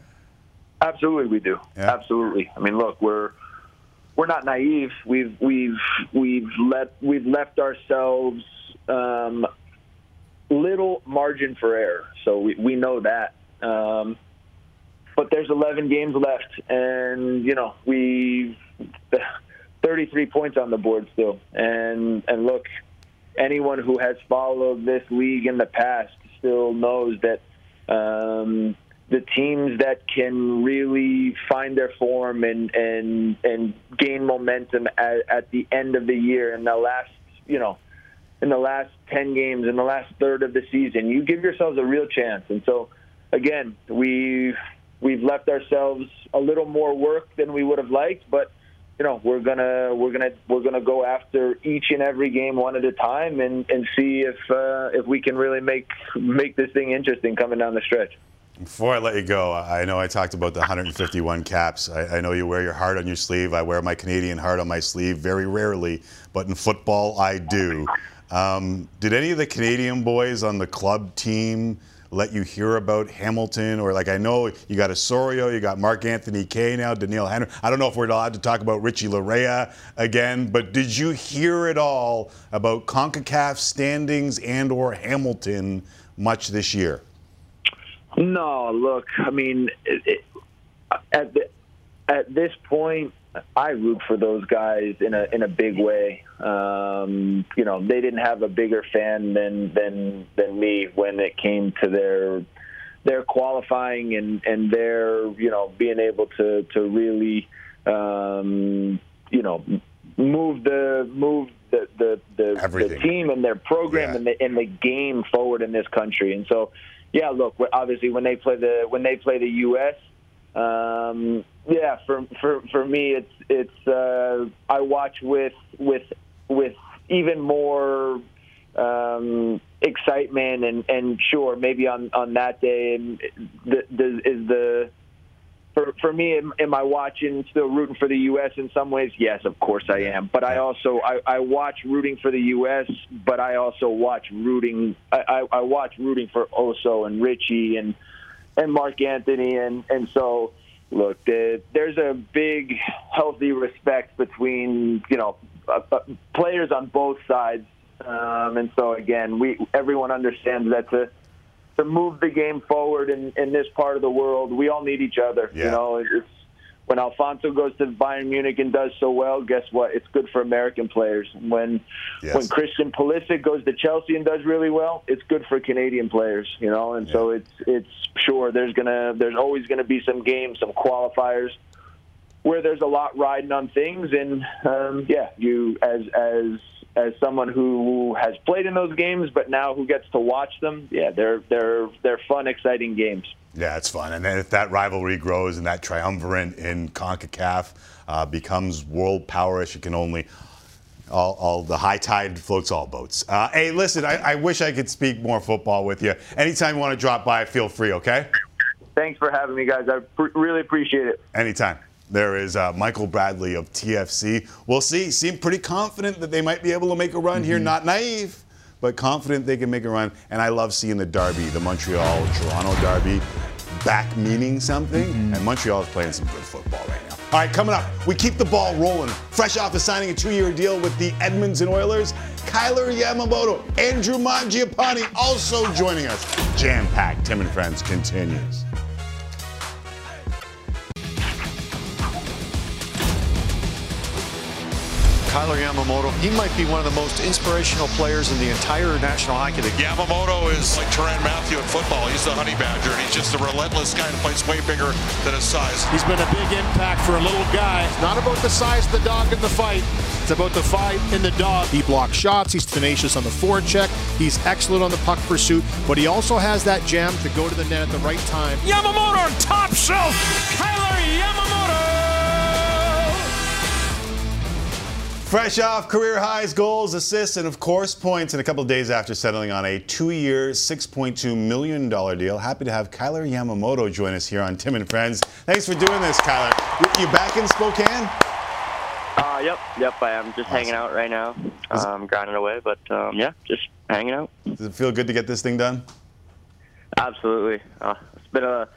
Absolutely, we do. Yeah. Absolutely. I mean, look, we're we're not naive. We've we've we've let we've left ourselves um, little margin for error, so we, we know that. Um, but there's 11 games left, and you know we 33 points on the board still, and and look, anyone who has followed this league in the past still knows that um, the teams that can really find their form and and and gain momentum at, at the end of the year in the last you know in the last 10 games in the last third of the season you give yourselves a real chance. And so again we've we've left ourselves a little more work than we would have liked but you know we're gonna we're gonna we're gonna go after each and every game one at a time and and see if uh, if we can really make make this thing interesting coming down the stretch before I let you go, I know I talked about the 151 caps. I, I, know you wear your heart on your sleeve. I wear my Canadian heart on my sleeve very rarely, but in football, I do. Um, did any of the Canadian boys on the club team let you hear about Hamilton? Or, like, I know you got Osorio, you got Mark Anthony Kaye now, Doneil Henry. I don't know if we're allowed to talk about Richie Laryea again, but did you hear at all about CONCACAF standings and or Hamilton much this year? No, look, I mean, it, it, at the, at this point, I root for those guys in a in a big way. Um, you know, they didn't have a bigger fan than than than me when it came to their their qualifying and and their you know being able to to really um, you know move the move the the the, the team and their program yeah. and the and the game forward in this country. And so yeah, look, obviously when they play the when they play the U.S. Um, yeah, for for for me, it's it's uh, I watch with with with even more um, excitement and and sure maybe on on that day and the, the, is the for for me, am, am, I watching still rooting for the U.S. in some ways? Yes, of course I am. But I also I, I watch rooting for the U.S. But I also watch rooting I, I, I watch rooting for Oso and Richie and and Mark Anthony and and so look the, there's a big healthy respect between you know uh, uh, players on both sides um, and so again we everyone understands that to to move the game forward in, in this part of the world. We all need each other. Yeah. You know, it's when Alphonso goes to Bayern Munich and does so well. Guess what? It's good for American players. When yes. when Christian Pulisic goes to Chelsea and does really well, it's good for Canadian players. You know, and yeah. so it's it's sure there's gonna there's always gonna be some games, some qualifiers where there's a lot riding on things, and um, yeah, you as as as someone who has played in those games, but now who gets to watch them, yeah, they're they're they're fun, exciting games. Yeah, it's fun, and then if that rivalry grows and that triumvirate in Concacaf uh, becomes world powerish, it can only. All, all, the high tide floats all boats. Uh, hey, listen, I, I wish I could speak more football with you. Anytime you want to drop by, feel free. Okay. Thanks for having me, guys. I pr- really appreciate it. Anytime. There is uh, Michael Bradley of TFC. We'll see. Seem pretty confident that they might be able to make a run mm-hmm. here. Not naive, but confident they can make a run. And I love seeing the derby, the Montreal Toronto derby, back meaning something. Mm-hmm. And Montreal is playing some good football right now. All right, coming up, we keep the ball rolling. Fresh off of signing a two-year deal with the Edmonton Oilers, Kailer Yamamoto, Andrew Mangiapane also joining us. Jam-packed Tim and Friends continues. Kailer Yamamoto, he might be one of the most inspirational players in the entire National Hockey League. Yamamoto is like Tyrann Mathieu in football. He's the honey badger, and he's just a relentless guy that plays way bigger than his size. He's been a big impact for a little guy. It's not about the size of the dog in the fight. It's about the fight in the dog. He blocks shots. He's tenacious on the forecheck. He's excellent on the puck pursuit, but he also has that jam to go to the net at the right time. Yamamoto top shelf. Kailer Yamamoto. Fresh off career highs, goals, assists, and of course points, and a couple of days after settling on a two-year, $6.2 million deal. Happy to have Kailer Yamamoto join us here on Tim and Friends. Thanks for doing this, Kailer. You back in Spokane? Uh, yep, yep, I am. Just awesome. hanging out right now. Um, grinding away, but um, yeah, just hanging out. Does it feel good to get this thing done? Absolutely. Uh, it's been a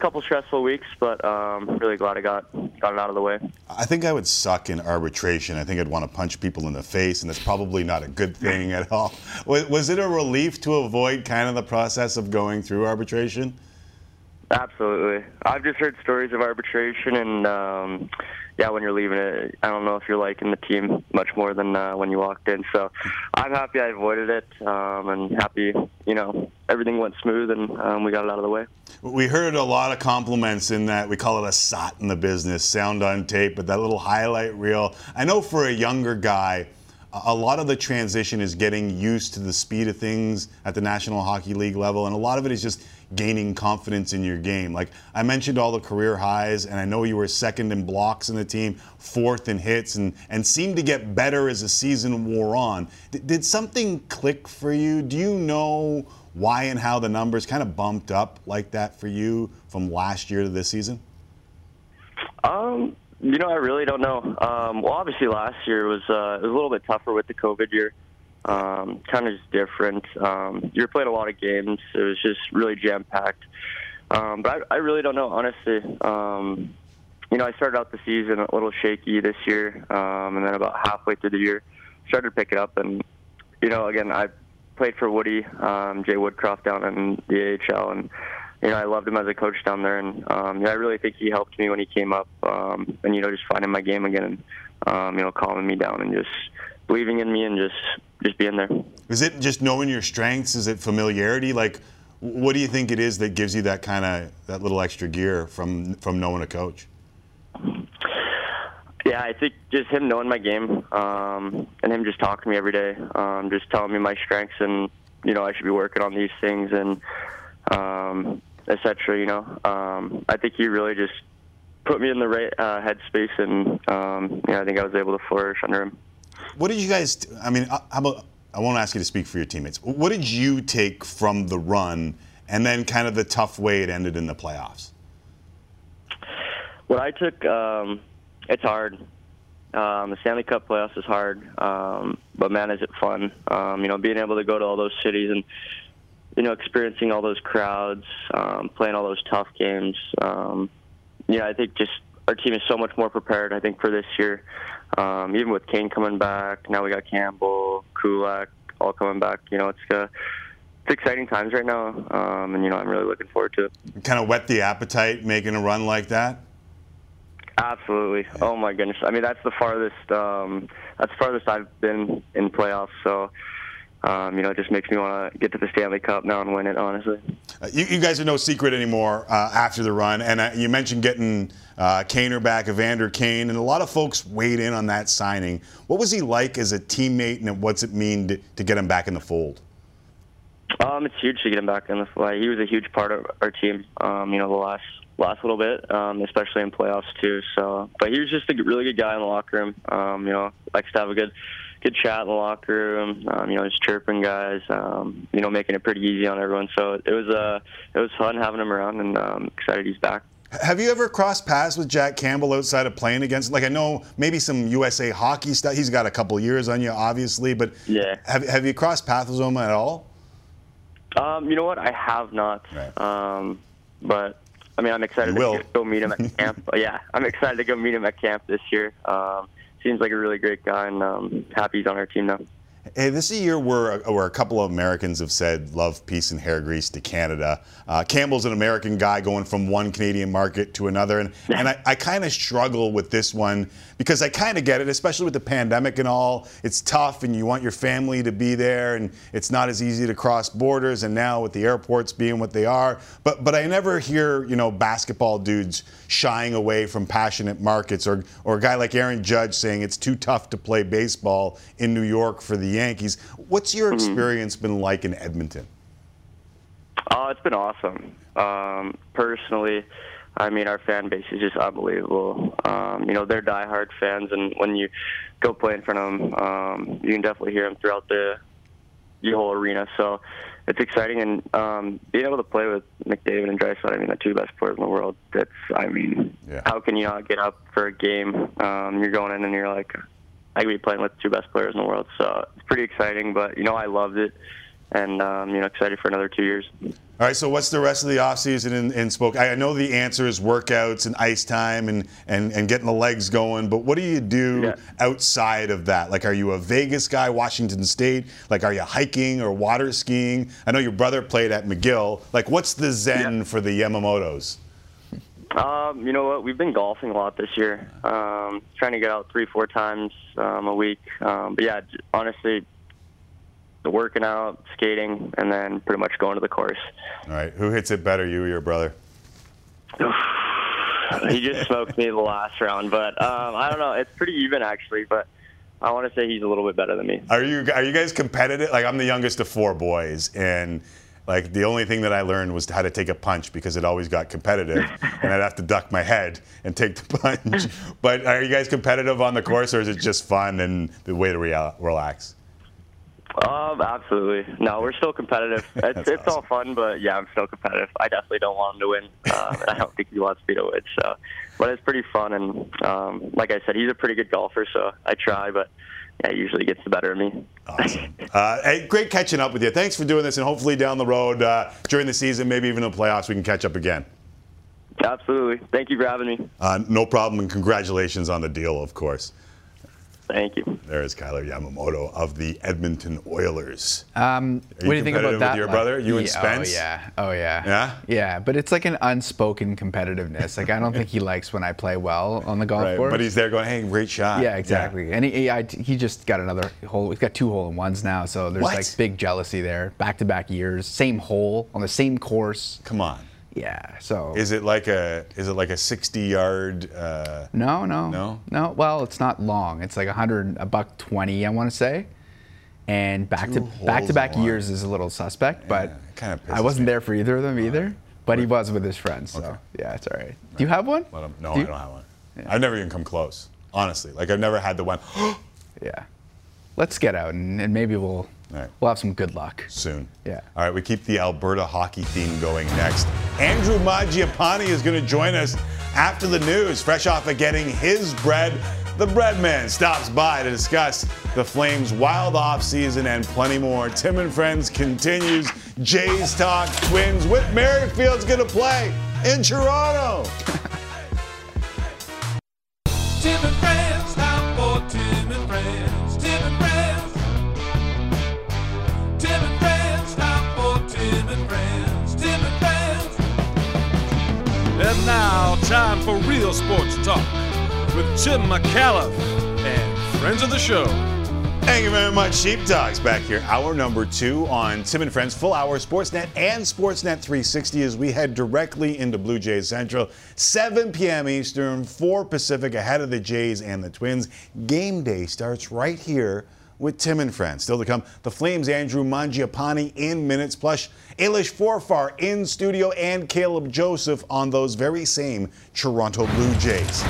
couple stressful weeks, but um, really glad I got got it out of the way. I think I would suck in arbitration. I think I'd want to punch people in the face, and that's probably not a good thing at all. Was, was it a relief to avoid kind of the process of going through arbitration? Absolutely. I've just heard stories of arbitration, and um, yeah, when you're leaving it, I don't know if you're liking the team much more than uh, when you walked in. So I'm happy I avoided it, um, and happy you know everything went smooth and um, we got it out of the way. We heard a lot of compliments in that we call it a SOT in the business, sound on tape, but that little highlight reel. I know for a younger guy a lot of the transition is getting used to the speed of things at the National Hockey League level, and a lot of it is just gaining confidence in your game. Like I mentioned all the career highs, and I know you were second in blocks in the team, fourth in hits, and, and seemed to get better as the season wore on. D- did something click for you? Do you know why and how the numbers kind of bumped up like that for you from last year to this season? Um, you know, I really don't know. Um, well, obviously last year was uh, was a little bit tougher with the COVID year. Um, kind of just different. Um, you playing a lot of games. It was just really jam packed. Um, but I, I really don't know, honestly. Um, you know, I started out the season a little shaky this year, um, and then about halfway through the year, started to pick it up. And you know, again, I played for Woody, um, Jay Woodcroft down in the AHL, and you know, I loved him as a coach down there, and um, yeah, I really think he helped me when he came up, um, and you know, just finding my game again, and um, you know, calming me down, and just believing in me, and just just being there. Is it just knowing your strengths? Is it familiarity? Like, what do you think it is that gives you that kind of that little extra gear from from knowing a coach? Yeah, I think just him knowing my game, um, and him just talking to me every day, um, just telling me my strengths, and you know, I should be working on these things, and um, etc. You know, um, I think he really just put me in the right uh, headspace, and um, yeah, I think I was able to flourish under him. What did you guys? I mean, uh, how about? I won't ask you to speak for your teammates. What did you take from the run, and then kind of the tough way it ended in the playoffs? What I took, um, it's hard. Um, the Stanley Cup playoffs is hard, um, but man, is it fun! Um, you know, being able to go to all those cities and you know, experiencing all those crowds, um, playing all those tough games. Um, yeah, I think just our team is so much more prepared. I think for this year, um, even with Kane coming back, now we got Campbell, Kulak, all coming back. You know, it's uh, it's exciting times right now, um, and you know, I'm really looking forward to it. Kind of whet the appetite making a run like that. Absolutely. Oh my goodness. I mean, that's the farthest. Um, that's the farthest I've been in playoffs. So um, you know, it just makes me want to get to the Stanley Cup now and win it, honestly. Uh, you, you, guys are no secret anymore uh, after the run. And uh, you mentioned getting uh, Kaner back, Evander Kane, and a lot of folks weighed in on that signing. What was he like as a teammate, and what's it mean to, to get him back in the fold? Um, it's huge to get him back in the fold. He was a huge part of our team, um, you know, the last last little bit, um, especially in playoffs too. So, but he was just a really good guy in the locker room. Um, you know, likes to have a good good chat in the locker room. Um, you know, just chirping guys. Um, you know, making it pretty easy on everyone. So it was uh, it was fun having him around, and um, excited he's back. Have you ever crossed paths with Jack Campbell outside of playing against? Like I know maybe some USA hockey stuff. He's got a couple years on you, obviously, but yeah. Have Have you crossed paths with him at all? Um, you know what? I have not. Right. Um, but I mean, I'm excited you to go meet him at camp. yeah, I'm excited to go meet him at camp this year. Um, seems like a really great guy, and um, happy he's on our team now. Hey, this is a year where, where a couple of Americans have said love, peace, and hair grease to Canada. Uh, Campbell's an American guy going from one Canadian market to another. And, and I, I kind of struggle with this one because I kind of get it, especially with the pandemic and all. It's tough and you want your family to be there and it's not as easy to cross borders. And now with the airports being what they are. But, but I never hear, you know, basketball dudes shying away from passionate markets or, or a guy like Aaron Judge saying it's too tough to play baseball in New York for the Yankees. What's your mm-hmm. experience been like in Edmonton? Oh, it's been awesome. Um, personally, I mean, our fan base is just unbelievable. Um, you know, they're diehard fans, and when you go play in front of them, um, you can definitely hear them throughout the the whole arena. So it's exciting, and um, being able to play with McDavid and Draisaitl, I mean, the two best players in the world. That's, I mean, yeah. how can you not get up for a game? Um, you're going in and you're like, I could be playing with the two best players in the world. So it's pretty exciting. But you know, I loved it. and um, you know excited for another two years. All right, so what's the rest of the offseason in, in Spoke? I know the answer is workouts and ice time and, and, and getting the legs going, but what do you do Yeah. outside of that? Like, are you a Vegas guy, Washington State? Like, are you hiking or water skiing? I know your brother played at McGill. Like, what's the zen for the Yamamotos? Um, you know what? We've been golfing a lot this year. Um, trying to get out three, four times um, a week. Um, but yeah, honestly, the working out, skating, and then pretty much going to the course. All right, who hits it better, you or your brother? he just smoked me the last round, but um, I don't know. It's pretty even actually, but I want to say he's a little bit better than me. Are you are you guys competitive? Like I'm the youngest of four boys, and like the only thing that I learned was how to take a punch because it always got competitive, and I'd have to duck my head and take the punch. but are you guys competitive on the course, or is it just fun and the way to rea- relax? Um, absolutely. No, we're still competitive. It's, it's all fun, but yeah, I'm still competitive. I definitely don't want him to win, and I don't think he wants me to win. So, but it's pretty fun, and um, like I said, he's a pretty good golfer, so I try, but yeah, usually gets the better of me. Awesome. Uh, hey, great catching up with you. Thanks for doing this, and hopefully down the road uh, during the season, maybe even in the playoffs, we can catch up again. Absolutely. Thank you for having me. Uh, no problem, and congratulations on the deal, of course. Thank you. There is Kailer Yamamoto of the Edmonton Oilers. Um, Are what do you think about that? with your like- brother? You and Spence? Oh yeah. Oh yeah. Yeah? Yeah, but it's like an unspoken competitiveness. Like I don't think he likes when I play well on the golf Right, course. but he's there going, hey, great shot. Yeah, exactly. And he, he, I, he just got another hole. He's got two hole in ones now, so there's What? like big jealousy there. Back to back years, same hole on the same course. Come on. Yeah. So Is it like a is it like a 60 yard? Uh, no, no, No? no. Well, it's not long. It's like a hundred, a buck twenty, I want to say. And back Two to back to back years is a little suspect, but kinda I wasn't me there for either of them either. But he was with his friends, so yeah, it's all right. Do you have one? him, no, Do I don't have one. I've never even come close. Honestly, like I've never had the one. Yeah. Let's get out and, and maybe we'll we'll have some good luck soon. Yeah. All right, we keep the Alberta hockey theme going next. Andrew Mangiapane is going to join us after the news, fresh off of getting his bread. The Breadman stops by to discuss the Flames' wild offseason and plenty more. Tim and Friends continues. Jays Talk Twins. Whit Merrifield's going to play in Toronto. Tim time for real sports talk with Tim McAuliffe and friends of the show. Thank you very much, Sheepdogs. Back here, hour number two on Tim and Friends, full hour Sportsnet and Sportsnet 360 as we head directly into Blue Jays Central. 7 p.m. Eastern, 4 Pacific, ahead of the Jays and the Twins. Game day starts right here with Tim and Friends. Still to come, the Flames' Andrew Mangiapane in minutes, plus Ailish Forfar in studio and Caleb Joseph on those very same Toronto Blue Jays.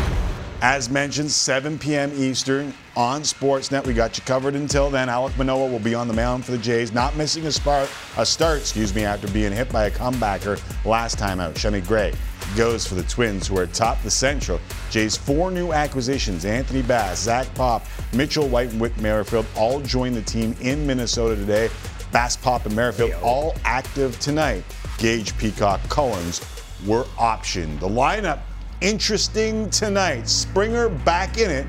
As mentioned, 7 p.m. Eastern on Sportsnet. We got you covered until then. Alek Manoah will be on the mound for the Jays, not missing a, spar- a start, excuse me, after being hit by a comebacker last time out. Shemmy Gray goes for the Twins, who are atop the Central. Jays' four new acquisitions: Anthony Bass, Zach Pop, Mitchell White, and Whit Merrifield all joined the team in Minnesota today. Bass, Pop, and Merrifield all active tonight. Gage, Peacock, Collins were optioned. The lineup interesting tonight. Springer back in it,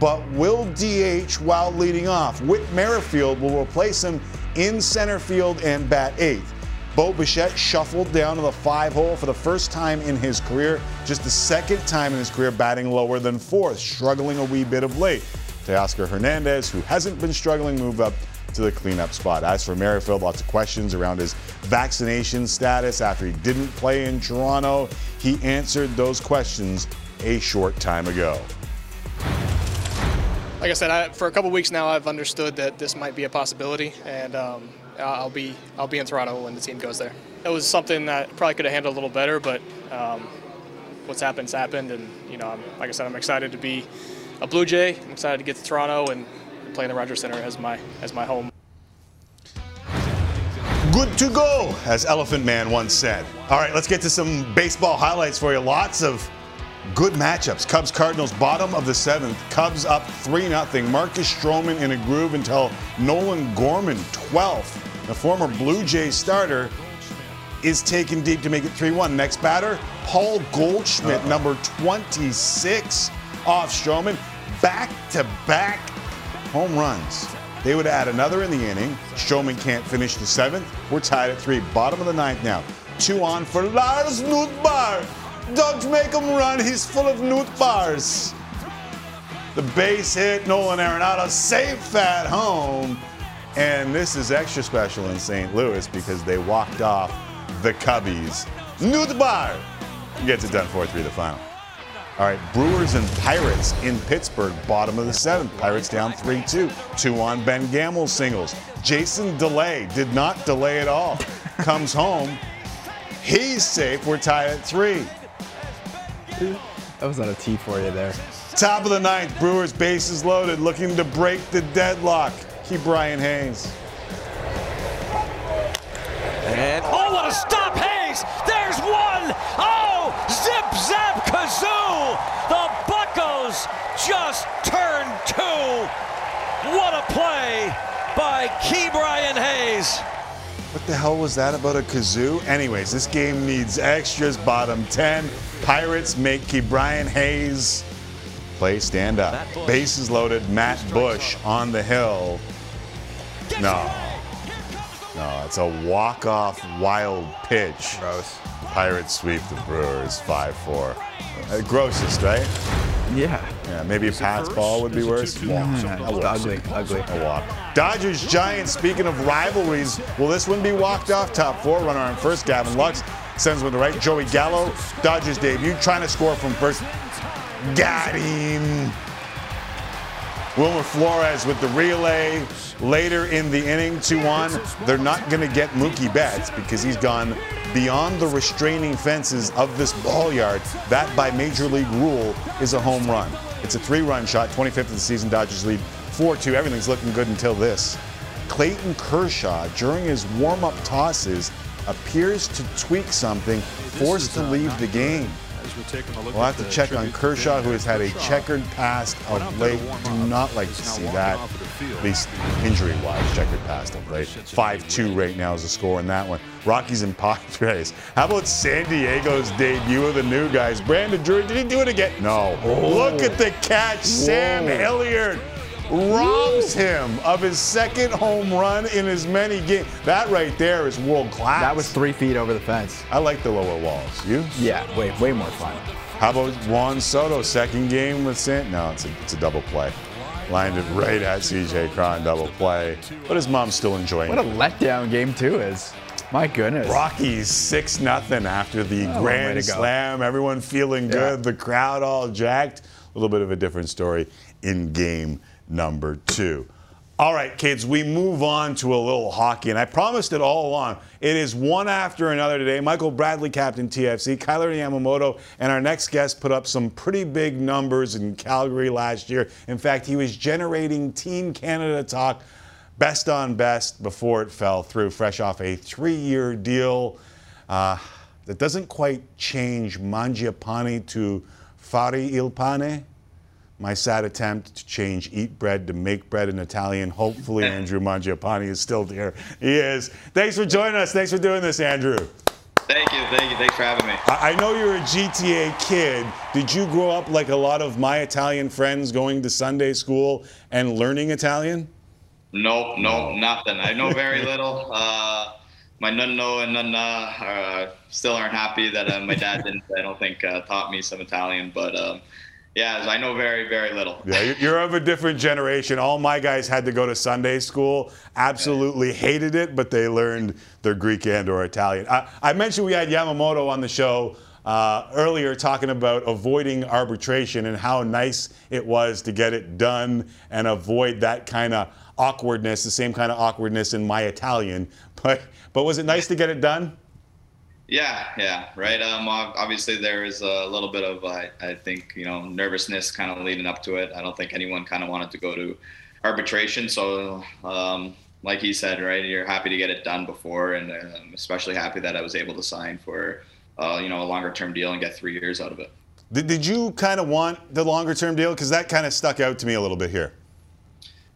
but will DH while leading off. Whit Merrifield will replace him in center field and bat eighth. Bo Bichette shuffled down to the five hole for the first time in his career, just the second time in his career batting lower than fourth, struggling a wee bit of late. Teoscar Hernandez, who hasn't been struggling, moved up to the cleanup spot. As for Merrifield, lots of questions around his vaccination status after he didn't play in Toronto. He answered those questions a short time ago. Like I said, I, for a couple weeks now, I've understood that this might be a possibility, and um, I'll be I'll be in Toronto when the team goes there. It was something that probably could have handled a little better, but um, what's happened's happened, and you know, I'm, like I said, I'm excited to be a Blue Jay. I'm excited to get to Toronto and play in the Rogers Center as my as my home. Good to go, as Elephant Man once said. All right, let's get to some baseball highlights for you. Lots of good matchups. Cubs Cardinals, bottom of the seventh. Cubs up 3 0. Marcus Stroman in a groove until Nolan Gorman, 12th. The former Blue Jays starter is taken deep to make it 3 1. Next batter, Paul Goldschmidt, number 26, off Stroman. Back to back home runs. They would add another in the inning. Stroman can't finish the seventh. We're tied at three. Bottom of the ninth now. Two on for Lars Nootbaar. Don't make him run. He's full of Nootbaars. The base hit, Nolan Arenado safe at home. And this is extra special in St. Louis because they walked off the Cubbies. Nootbaar gets it done 4 3 the final. All right, Brewers and Pirates in Pittsburgh, bottom of the seventh. Pirates down 3 2. Two on Ben Gamel singles. Jason Delay did not delay at all. Comes home. He's safe. We're tied at three. That was not a T for you there. Top of the ninth, Brewers bases loaded, looking to break the deadlock. Ke'Bryan Hayes. And oh, what a stop, Hayes! There's one! Oh, zip zap kazoo! The Buckos just turned two. What a play by Ke'Bryan Hayes. What the hell was that about a kazoo? Anyways, this game needs extras. Bottom 10. Pirates make Ke'Bryan Hayes play stand up. Bases loaded. Matt Bush on the hill. No. No, it's a walk-off wild pitch. Gross. Pirates sweep the Brewers 5-4. Uh, grossest, right? Yeah. Yeah, maybe a pass ball would be worse. Walk. Yeah, ugly, ugly. A walk. Dodgers Giants. Speaking of rivalries, will this one be walked off? Top four runner on first. Gavin Lux sends one to right. Joey Gallo. Dodgers debut trying to score from first. Got him. Wilmer Flores with the relay later in the inning, 2 1. They're not going to get Mookie Betts because he's gone beyond the restraining fences of this ball yard. That, by major league rule, is a home run. It's a three run shot, 25th of the season. Dodgers lead 4 2. Everything's looking good until this. Clayton Kershaw, during his warm up tosses, appears to tweak something, forced to leave the game. We'll have to check on Kershaw, who has had a checkered past of late. Do not like to see that, at least injury-wise, checkered past of late. 5-2 right now is the score in that one. Rockies and Padres. How about San Diego's debut of the new guys? Brandon Drury, did he do it again? No. Look at the catch. Sam Hilliard robs him of his second home run in as many games. That right there is world class. That was three feet over the fence. I like the lower walls. You? Yeah, way, way more fun. How about Juan Soto, second game with San? No, it's a, it's a double play. Lined it right at CJ Cron, double play. But his mom's still enjoying What a it. letdown game two is. My goodness. Rockies 6 nothing after the Oh, grand slam. Everyone feeling good. The crowd all jacked. A little bit of a different story in game number two. All right, kids, we move on to a little hockey, and I promised it all along. It is one after another today. Michael Bradley, captain TFC, Kailer Yamamoto, and our next guest put up some pretty big numbers in Calgary last year. In fact, he was generating Team Canada talk best on best before it fell through, fresh off a three year deal uh, that doesn't quite change Mangiapane to Fari il pane. My sad attempt to change eat bread to make bread in Italian. Hopefully, Andrew Mangiapane is still here. He is. Thanks for joining us. Thanks for doing this, Andrew. Thank you, thank you. Thanks for having me. I I know you're a GTA kid. Did you grow up like a lot of my Italian friends going to Sunday school and learning Italian? Nope, nope, nothing. I know very little. Uh, my nonno and nonna uh, still aren't happy that uh, my dad didn't, I don't think, uh, taught me some Italian. But um, yeah, I know very, very little. Yeah, you- you're of a different generation. All my guys had to go to Sunday school. Absolutely hated it, but they learned their Greek and or Italian. I, I mentioned we had Yamamoto on the show uh, earlier talking about avoiding arbitration and how nice it was to get it done and avoid that kind of awkwardness, the same kind of awkwardness in my Italian. But but was it nice to get it done? Yeah, yeah, right. Um, ob- obviously, there is a little bit of, I, I think, you know, nervousness kind of leading up to it. I don't think anyone kind of wanted to go to arbitration. So, um, like he said, right, you're happy to get it done before, and um, especially happy that I was able to sign for, uh, you know, a longer term deal and get three years out of it. Did, did you kind of want the longer term deal? Because that kind of stuck out to me a little bit here.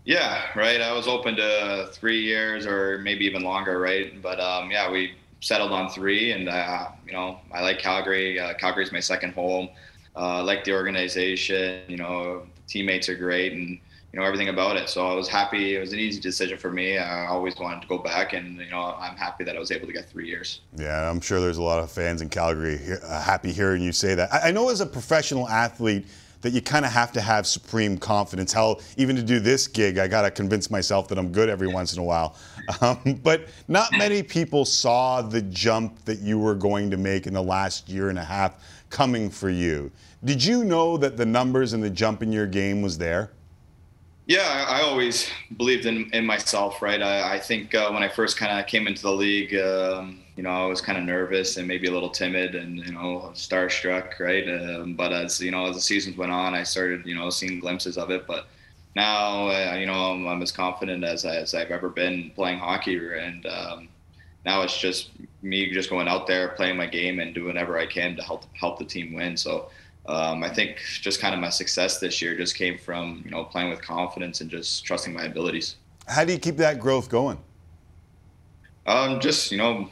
Yeah, right. I was open to three years or maybe even longer, right? But um, yeah, we settled on three, and uh, you know, I like Calgary. Uh, Calgary's my second home. Uh, I like the organization. You know, teammates are great, and you know everything about it. So I was happy. It was an easy decision for me. I always wanted to go back, and you know I'm happy that I was able to get three years. Yeah, I'm sure there's a lot of fans in Calgary uh, happy hearing you say that. I know as a professional athlete that you kind of have to have supreme confidence. Hell, even to do this gig, I got to convince myself that I'm good every once in a while. Um, but not many people saw the jump that you were going to make in the last year and a half coming for you. Did you know that the numbers and the jump in your game was there? Yeah, I always believed in, in myself, right? I, I think uh, when I first kind of came into the league, um, you know, I was kind of nervous and maybe a little timid and, you know, starstruck, right? Um, but as, you know, as the seasons went on, I started, you know, seeing glimpses of it. But now, uh, you know, I'm, I'm, as confident as, as I've ever been playing hockey. And um, now it's just me just going out there, playing my game and doing whatever I can to help help the team win. So um, I think just kind of my success this year just came from you know playing with confidence and just trusting my abilities. How do you keep that growth going? Um, just you know,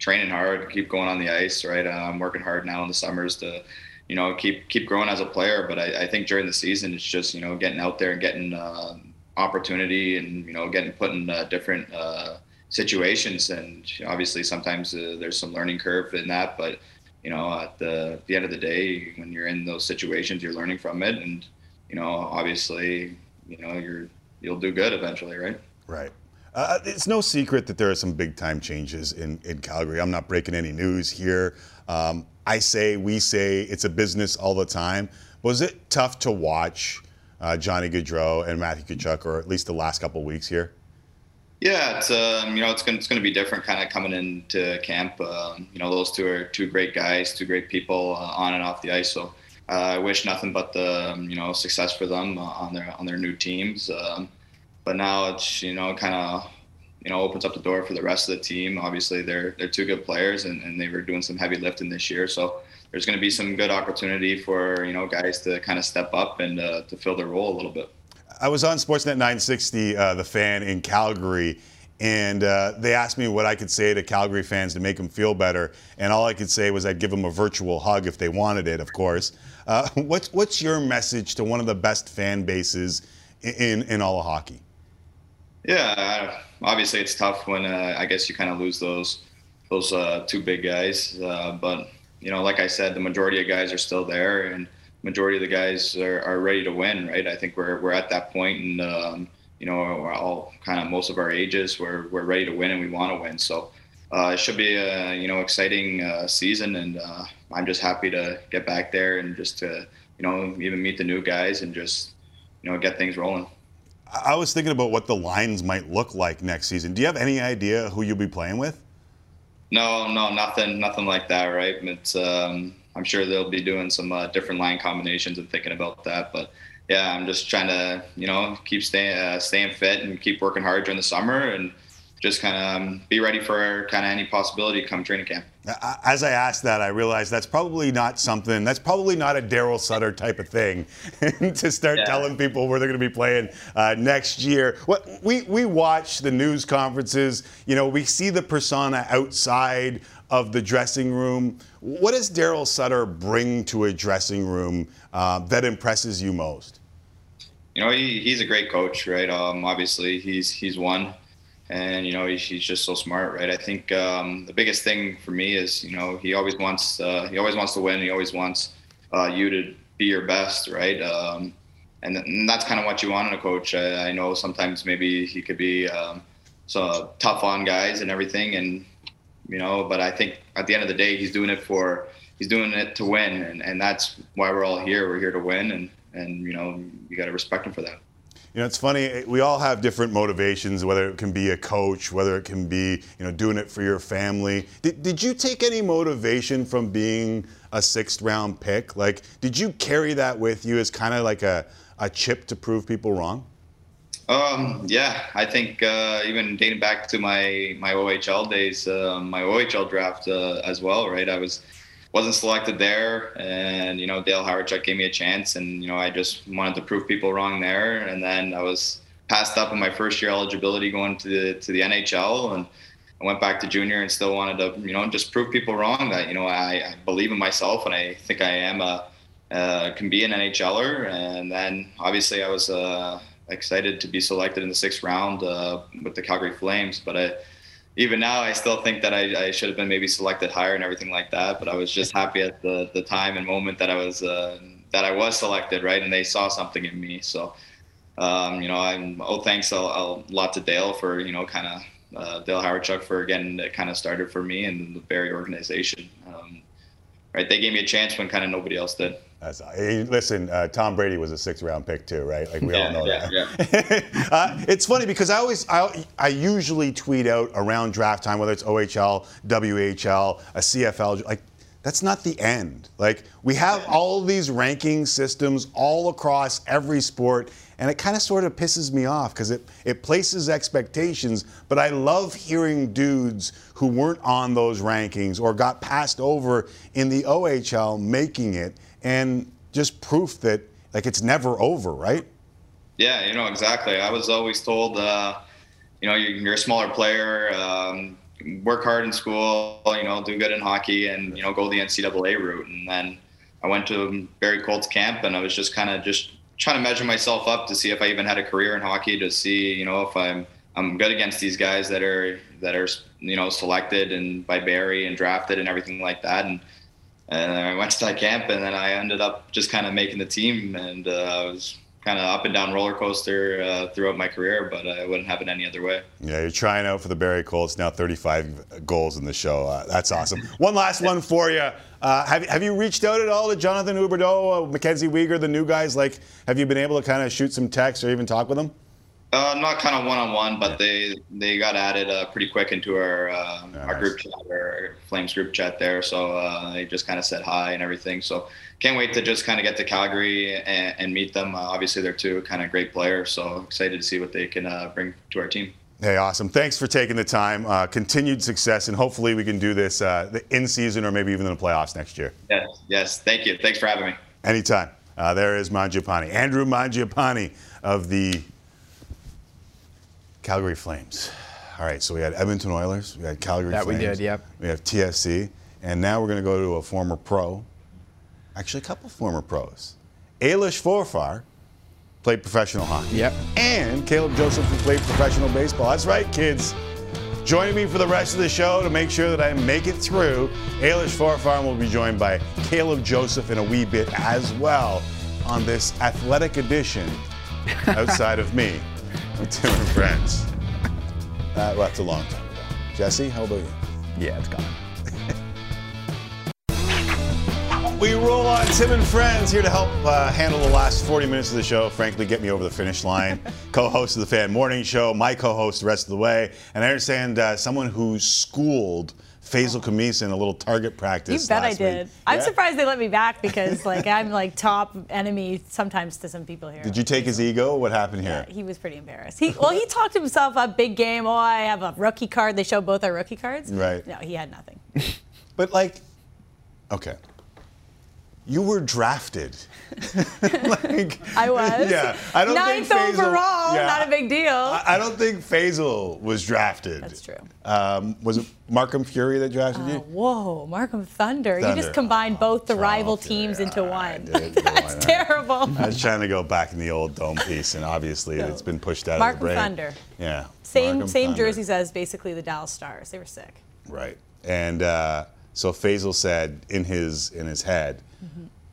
training hard, keep going on the ice. Right, uh, I'm working hard now in the summers to, you know, keep keep growing as a player. But I, I think during the season, it's just you know getting out there and getting uh, opportunity and you know getting put in uh, different uh, situations. And obviously, sometimes uh, there's some learning curve in that, but you know, at the, the end of the day, when you're in those situations, you're learning from it, and you know, obviously, you know, you're you'll do good eventually, right? Right. Uh, it's no secret that there are some big time changes in, in Calgary. I'm not breaking any news here. Um, I say, we say, it's a business all the time. Was it tough to watch uh, Johnny Gaudreau and Matthew Tkachuk, or at least the last couple weeks here? Yeah, it's um, you know it's going it's to be different kind of coming into camp. Um, you know those two are two great guys, two great people uh, on and off the ice. So uh, I wish nothing but the um, you know success for them uh, on their on their new teams. Um, but now it's you know kind of you know opens up the door for the rest of the team. Obviously they're they're two good players and, and they were doing some heavy lifting this year. So there's going to be some good opportunity for you know guys to kind of step up and uh, to fill their role a little bit. I was on Sportsnet 960, uh, the fan in Calgary, and uh, they asked me what I could say to Calgary fans to make them feel better. And all I could say was I'd give them a virtual hug if they wanted it, of course. Uh, what's, what's your message to one of the best fan bases in, in all of hockey? Yeah, obviously it's tough when uh, I guess you kind of lose those those uh, two big guys. Uh, but you know, like I said, the majority of guys are still there, and majority of the guys are, are ready to win, right? I think we're we're at that point, and um, you know, we're all kind of most of our ages, we're we're ready to win and we want to win. So uh, it should be a you know exciting uh, season, and uh, I'm just happy to get back there and just to you know even meet the new guys and just you know get things rolling. I was thinking about what the lines might look like next season. Do you have any idea who you'll be playing with? No, no, nothing, nothing like that. Right? It's um, I'm sure they'll be doing some uh, different line combinations and thinking about that. But yeah, I'm just trying to you know keep staying uh, staying fit and keep working hard during the summer and just kind of um, be ready for kind of any possibility to come training camp. As I asked that, I realized that's probably not something, that's probably not a Daryl Sutter type of thing to start yeah. telling people where they're going to be playing uh, next year. What, we, we watch the news conferences, you know, we see the persona outside of the dressing room. What does Daryl Sutter bring to a dressing room uh, that impresses you most? You know, he, he's a great coach, right? Um, obviously, he's he's won, and you know he's, he's just so smart, right? I think um, the biggest thing for me is you know he always wants uh, he always wants to win. He always wants uh, you to be your best, right? Um, and, and, that's kind of what you want in a coach. I, I know sometimes maybe he could be um, so tough on guys and everything, and you know. But I think at the end of the day, he's doing it for he's doing it to win, and, and that's why we're all here. We're here to win, and and you know you got to respect him for that. You know, it's funny. We all have different motivations. Whether it can be a coach, whether it can be you know doing it for your family. Did, did you take any motivation from being a sixth round pick? Like, did you carry that with you as kind of like a, a chip to prove people wrong? Um, yeah, I think uh, even dating back to my my OHL days, uh, my OHL draft uh, as well, right? I was wasn't selected there, and you know Dale Hawerchuk gave me a chance, and you know I just wanted to prove people wrong there, and then I was passed up in my first year eligibility going to the to the NHL and. I went back to junior and still wanted to, you know, just prove people wrong that you know I, I believe in myself and I think I am a uh, can be an NHLer. And then obviously I was uh, excited to be selected in the sixth round uh, with the Calgary Flames. But I, even now, I still think that I, I, should have been maybe selected higher and everything like that. But I was just happy at the, the time and moment that I was uh, that I was selected, right? And they saw something in me. So. Um, you know, I'm oh thanks a, a lot to Dale for you know kind of uh, Dale Hawerchuk for getting it kind of started for me and the Barrie organization. Um, right, they gave me a chance when kind of nobody else did. That's, hey, listen, uh, Tom Brady was a sixth round pick too, right? Like we yeah, all know yeah, that. Yeah. uh, it's funny because I always, I, I usually tweet out around draft time, whether it's OHL, WHL, a CFL, like that's not the end. Like we have all these ranking systems all across every sport, and it kind of sort of pisses me off because it, it places expectations. But I love hearing dudes who weren't on those rankings or got passed over in the OHL making it, and just proof that like it's never over, right? Yeah, you know exactly. I was always told, uh, you know, you're, a smaller player. Um, work hard in school, you know, do good in hockey, and you know, go the NCAA route. And then I went to Barrie Colts camp, and I was just kind of just trying to measure myself up to see if I even had a career in hockey, to see, you know, if I'm I'm good against these guys that are that are you know selected and by Barry and drafted and everything like that. And and I went to that camp, and then I ended up just kind of making the team, and uh, I was kind of up and down roller coaster uh, throughout my career, but I wouldn't have it any other way. Yeah, you're trying out for the Barrie Colts now. 35 goals in the show. Uh, that's awesome. one last one for you. Uh, have, have you reached out at all to Jonathan Huberdeau, uh, Mackenzie Weegar, the new guys? Like, have you been able to kind of shoot some texts or even talk with them? Uh, not kind of one on one, but they they got added uh, pretty quick into our uh, Yeah, our nice. group chat, our Flames group chat there. So uh, they just kind of said hi and everything. So can't wait to just kind of get to Calgary and, and meet them. Uh, obviously, they're two kind of great players. So excited to see what they can uh, bring to our team. Hey, awesome. Thanks for taking the time. Uh, continued success, and hopefully we can do this uh, in season or maybe even in the playoffs next year. Yes, yes. Thank you. Thanks for having me. Anytime. Uh, there is Mangiapane. Andrew Mangiapane of the Calgary Flames. All right, so we had Edmonton Oilers, we had Calgary Flames. That we did, yep. We have TFC, and now we're going to go to a former pro. Actually, a couple former pros. Ailish Forfar played professional hockey. Yep. And Caleb Joseph who played professional baseball. That's right, kids. Joining me for the rest of the show to make sure that I make it through, Ailish Forfar will be joined by Caleb Joseph in a wee bit as well on this athletic edition outside of me, of Tim and Friends. Uh, well, that's a long time ago. Jesse, how about you? Yeah, it's gone. We roll on Tim and Friends here to help uh, handle the last 40 minutes of the show. Frankly, get me over the finish line. co-host of the Fan Morning Show, my co-host the rest of the way, and I understand uh, someone who schooled Faizal Kamis in a little target practice. You bet I did. week. I'm Yeah? surprised they let me back because like I'm like top enemy sometimes to some people here. Did you take his ego? What happened here? Yeah, He was pretty embarrassed. He well, he talked himself up big game. Oh, I have a rookie card. They show both our rookie cards. Right. No, he had nothing. But like, okay, you were drafted. like, I was. Yeah, I don't Ninth think Faizal, overall. yeah, Not a big deal. I, I don't think Faizal was drafted. That's true. Um, was it Markham Fury that drafted you? Whoa, Markham Thunder. You just combined both the rival teams into one. That's terrible. I was trying to go back in the old dome piece, and obviously it's been pushed out Markham of the brain. Thunder. Yeah. Same Markham same Thunder. jerseys as basically the Dallas Stars. They were sick. Right. And uh, so Faizal said in his in his head.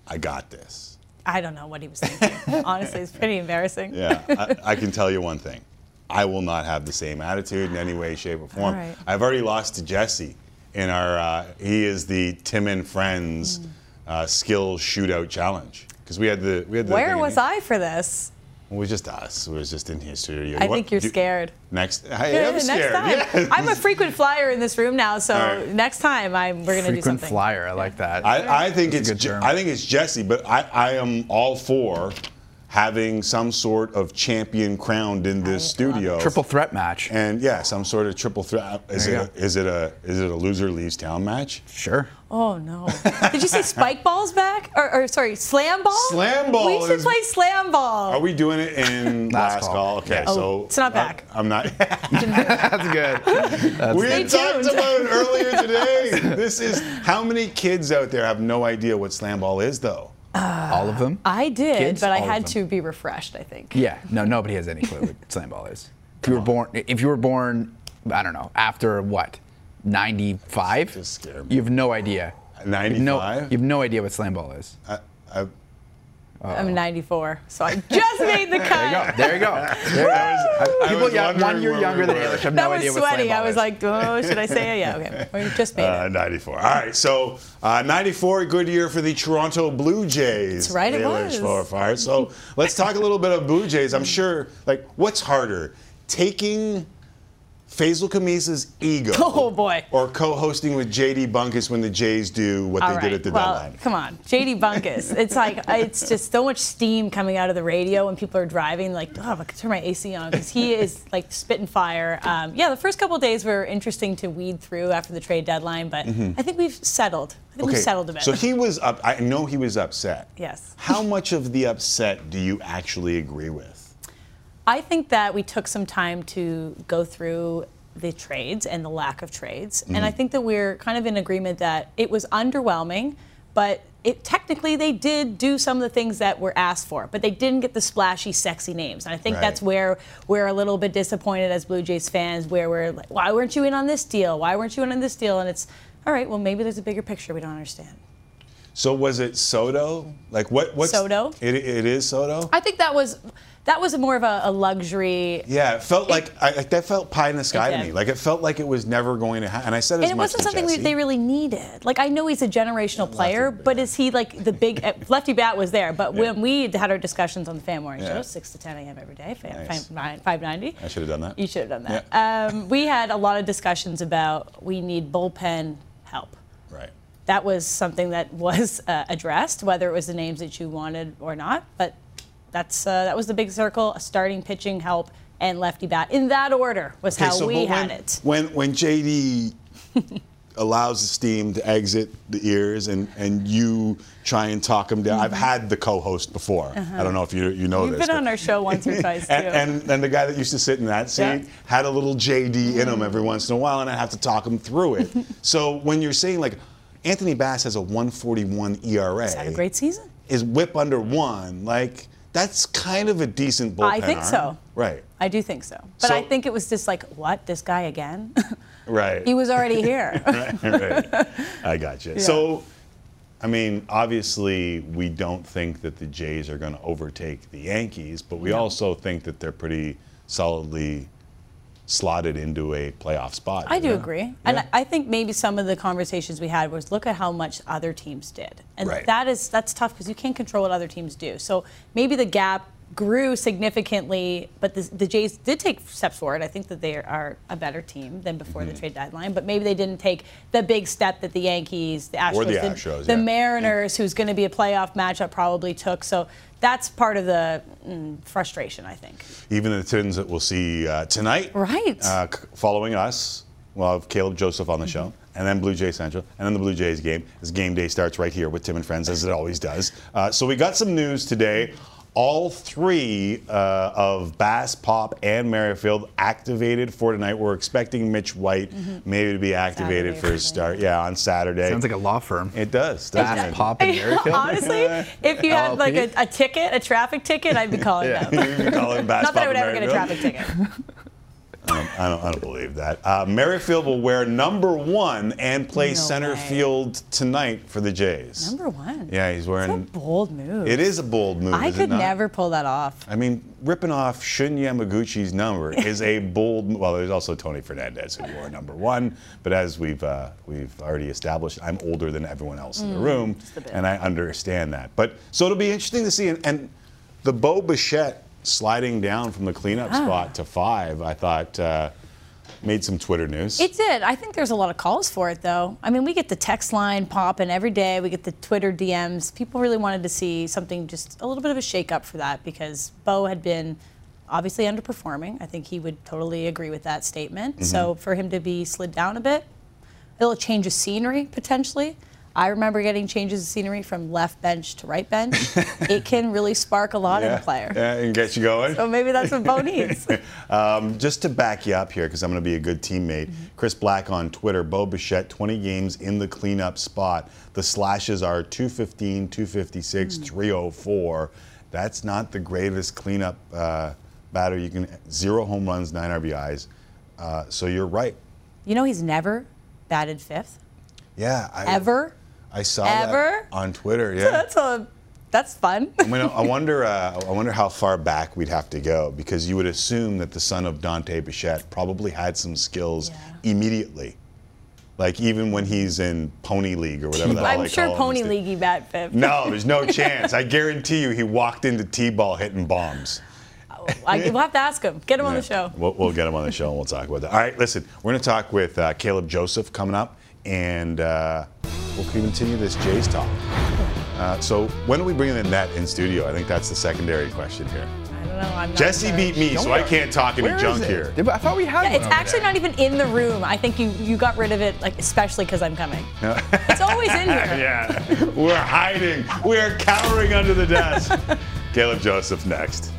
"I got this." I don't know what he was thinking. Honestly, it's pretty embarrassing. Yeah. I, I can tell you one thing: I will not have the same attitude in any way, shape, or form. Right. I've already lost to Jesse in our. Uh, he is the Tim and Friends Mm. uh, skill shootout challenge because we had the we had the. Where was I for this? It was just us. It was just in here studio. I What- think you're do- scared. Next, I Yeah, am next scared. time. yeah. I'm a frequent flyer in this room now, so All right. next time I'm we're gonna do Frequent something. flyer. I like that. I, I think That's it's Je- I think it's Jesse, but I, I am all for having some sort of champion crowned in this studio. Triple threat match. And yeah, some sort of triple threat. Is it, a, is it a is it a loser leaves town match? Sure. Oh no! Did you say spike balls back? Or, or sorry, slam ball? Slam ball We should is- play slam ball. Are we doing it in Last last, call. call? Okay, Oh, so it's not uh, back. I'm not. That's good. That's we Stay had talked tuned. about it earlier today. This is how many kids out there have no idea what slam ball is, though. all of them. I did, Kids? but I All of had to be refreshed. I think. Yeah. No, nobody has any clue what slam ball is. If you were born, if you were born, I don't know, after what, 95? Just scare me. You have no idea. You have no, 95? you have no idea what slam ball is. I, I, I'm 94, so I just made the cut. There you go. There you go. I People was young, one year younger we than were. English have That no was idea what slam sweaty. ball I was is. like, oh, should I say it? Yeah, okay. We just made it. Uh, 94. All right, so uh, 94, good year for the Toronto Blue Jays. That's right, it Taylor was. Schwarfire. So let's talk a little bit of Blue Jays. I'm sure, like, what's harder, taking Faizal Khamisa's ego, Oh boy. or co-hosting with JD Bunkis when the Jays do what All they right. did at the well, deadline? come on, JD Bunkis. it's like it's just so much steam coming out of the radio when people are driving. Like, oh, I could turn my AC on because he is like spitting fire. Um, yeah, the first couple days were interesting to weed through after the trade deadline, but I think we've settled. I think we've settled a bit. Mm-hmm. so he was up. I know he was upset. yes. How much of the upset do you actually agree with? I think that we took some time to go through the trades and the lack of trades. And I mm-hmm. think that we're kind of in agreement that it was underwhelming, but it technically they did do some of the things that were asked for, but they didn't get the splashy, sexy names. And I think Right. that's where we're a little bit disappointed as Blue Jays fans, where we're like, why weren't you in on this deal? Why weren't you in on this deal? And it's all right, well maybe there's a bigger picture we don't understand. So was it Soto? Like what? What's Soto? It, it is Soto. I think that was that was more of a, a luxury Yeah, it felt like I, like that felt pie in the sky to me. Like it felt like it was never going to happen. And I said as And it much wasn't to something we, Jesse. they really needed. Like I know he's a generational player, but is he like the big uh, lefty bat was there? But when we had our discussions on the Fan Morning Yeah. Show, six to ten a.m. every day, fan, nice. five ninety. I should have done that. You should have done that. Um, we had a lot of discussions about we need bullpen help. Right. That was something that was uh, addressed, whether it was the names that you wanted or not. But that's uh, that was the big circle: a starting pitching help and lefty bat. In that order was Okay, how so we had when, it. When when JD allows the steam to exit the ears and and you try and talk him down. I've had the co-host before. I don't know if you you know Mm-hmm. You've this. been but- on our show once or twice too. and, and and the guy that used to sit in that seat Yeah. had a little JD in him every once in a while, and I have to talk him through it. so when you're saying like Anthony Bass has a 141 ERA, He's had a great season. is whip under one, like that's kind of a decent bullpen. I think arm. so. Right. I do think so. But So- I think it was just like, what? This guy again? Right. he was already here. right, right. I got you. Yeah. So, I mean, obviously, we don't think that the Jays are going to overtake the Yankees, but we also think that they're pretty solidly slotted into a playoff spot. I do Yeah. agree. And I think maybe some of the conversations we had was look at how much other teams did. And Right. that is that's tough because you can't control what other teams do. So maybe the gap grew significantly, but the, the Jays did take steps forward. I think that they are a better team than before Mm-hmm. the trade deadline, but maybe they didn't take the big step that the Yankees, the Astros, the the, Astros, the yeah. Mariners, who's going to be a playoff matchup, probably took. So that's part of the mm, frustration, I think. Even the Twins that we'll see uh, tonight. Right. Uh, following us, we'll have Caleb Joseph on the show, and then Blue Jay Central, and then the Blue Jays game. This game day starts right here with Tim and Friends, as it always does. Uh, so we got some news today. All three uh, of Bass, Pop, and Merrifield activated for tonight. We're expecting Mitch White maybe to be activated Saturday for his start. Yeah, on Saturday. Sounds like a law firm. it does. Bass, doesn't it? Pop, and Merrifield. Honestly, if you had like a, a ticket, a traffic ticket, I'd be calling Yeah, them. you call him Bass, Not that I would ever get a traffic ticket. I don't, I don't, I don't believe that. Uh, Merrifield will wear number one and play No center way. field tonight for the Jays. Number one. Yeah, he's wearing. It's a bold move. It is a bold move. I is it could never pull that off. I mean, ripping off Shun Yamaguchi's number is a bold. Well, there's also Tony Fernandez who wore number one, but as we've uh, we've already established, I'm older than everyone else in the room, Mm, and I understand that. But so it'll be interesting to see, and, and the Bo Bichette sliding down from the cleanup Ah. spot to five. I thought. Uh, made some Twitter news. It did. I think there's a lot of calls for it, though. I mean, we get the text line popping every day. We get the Twitter DMs. People really wanted to see something, just a little bit of a shake-up for that because Bo had been obviously underperforming. I think he would totally agree with that statement. Mm-hmm. So for him to be slid down a bit, it'll change the scenery potentially. I remember getting changes of scenery from left bench to right bench. it can really spark a lot in a player. Yeah, and get you going. So maybe that's what Bo needs. Um, just to back you up here, because I'm going to be a good teammate. Chris Black on Twitter, Bo Bichette, 20 games in the cleanup spot. The slashes are 215, 256, 304. That's not the greatest cleanup uh, batter. You can zero home runs, nine RBIs. Uh, so you're right. You know he's never batted fifth Yeah. I, ever. I saw Ever? that on Twitter. So Yeah. that's a that's fun. I mean, I wonder. Uh, I wonder how far back we'd have to go because you would assume that the son of Dante Bichette probably had some skills immediately, like even when he's in Pony League or whatever. I'm sure Pony League he bat fifth. No, there's no chance. I guarantee you, he walked into T-ball hitting bombs. I, we'll have to ask him. Get him on the show. We'll, we'll get him on the show and we'll talk about that. All right, listen, we're going to talk with uh, Caleb Joseph coming up, and uh, we'll continue this Jays talk. Uh, so when are we bringing the net in studio? I think that's the secondary question here. I don't know. I'm not Jesse sure. beat me, so I can't talk any Where junk is it? here. I thought we had Yeah, it's actually there. not even in the room. I think you you got rid of it, like especially because I'm coming. It's always in here. yeah, we're hiding. We're cowering under the desk. Caleb Joseph next.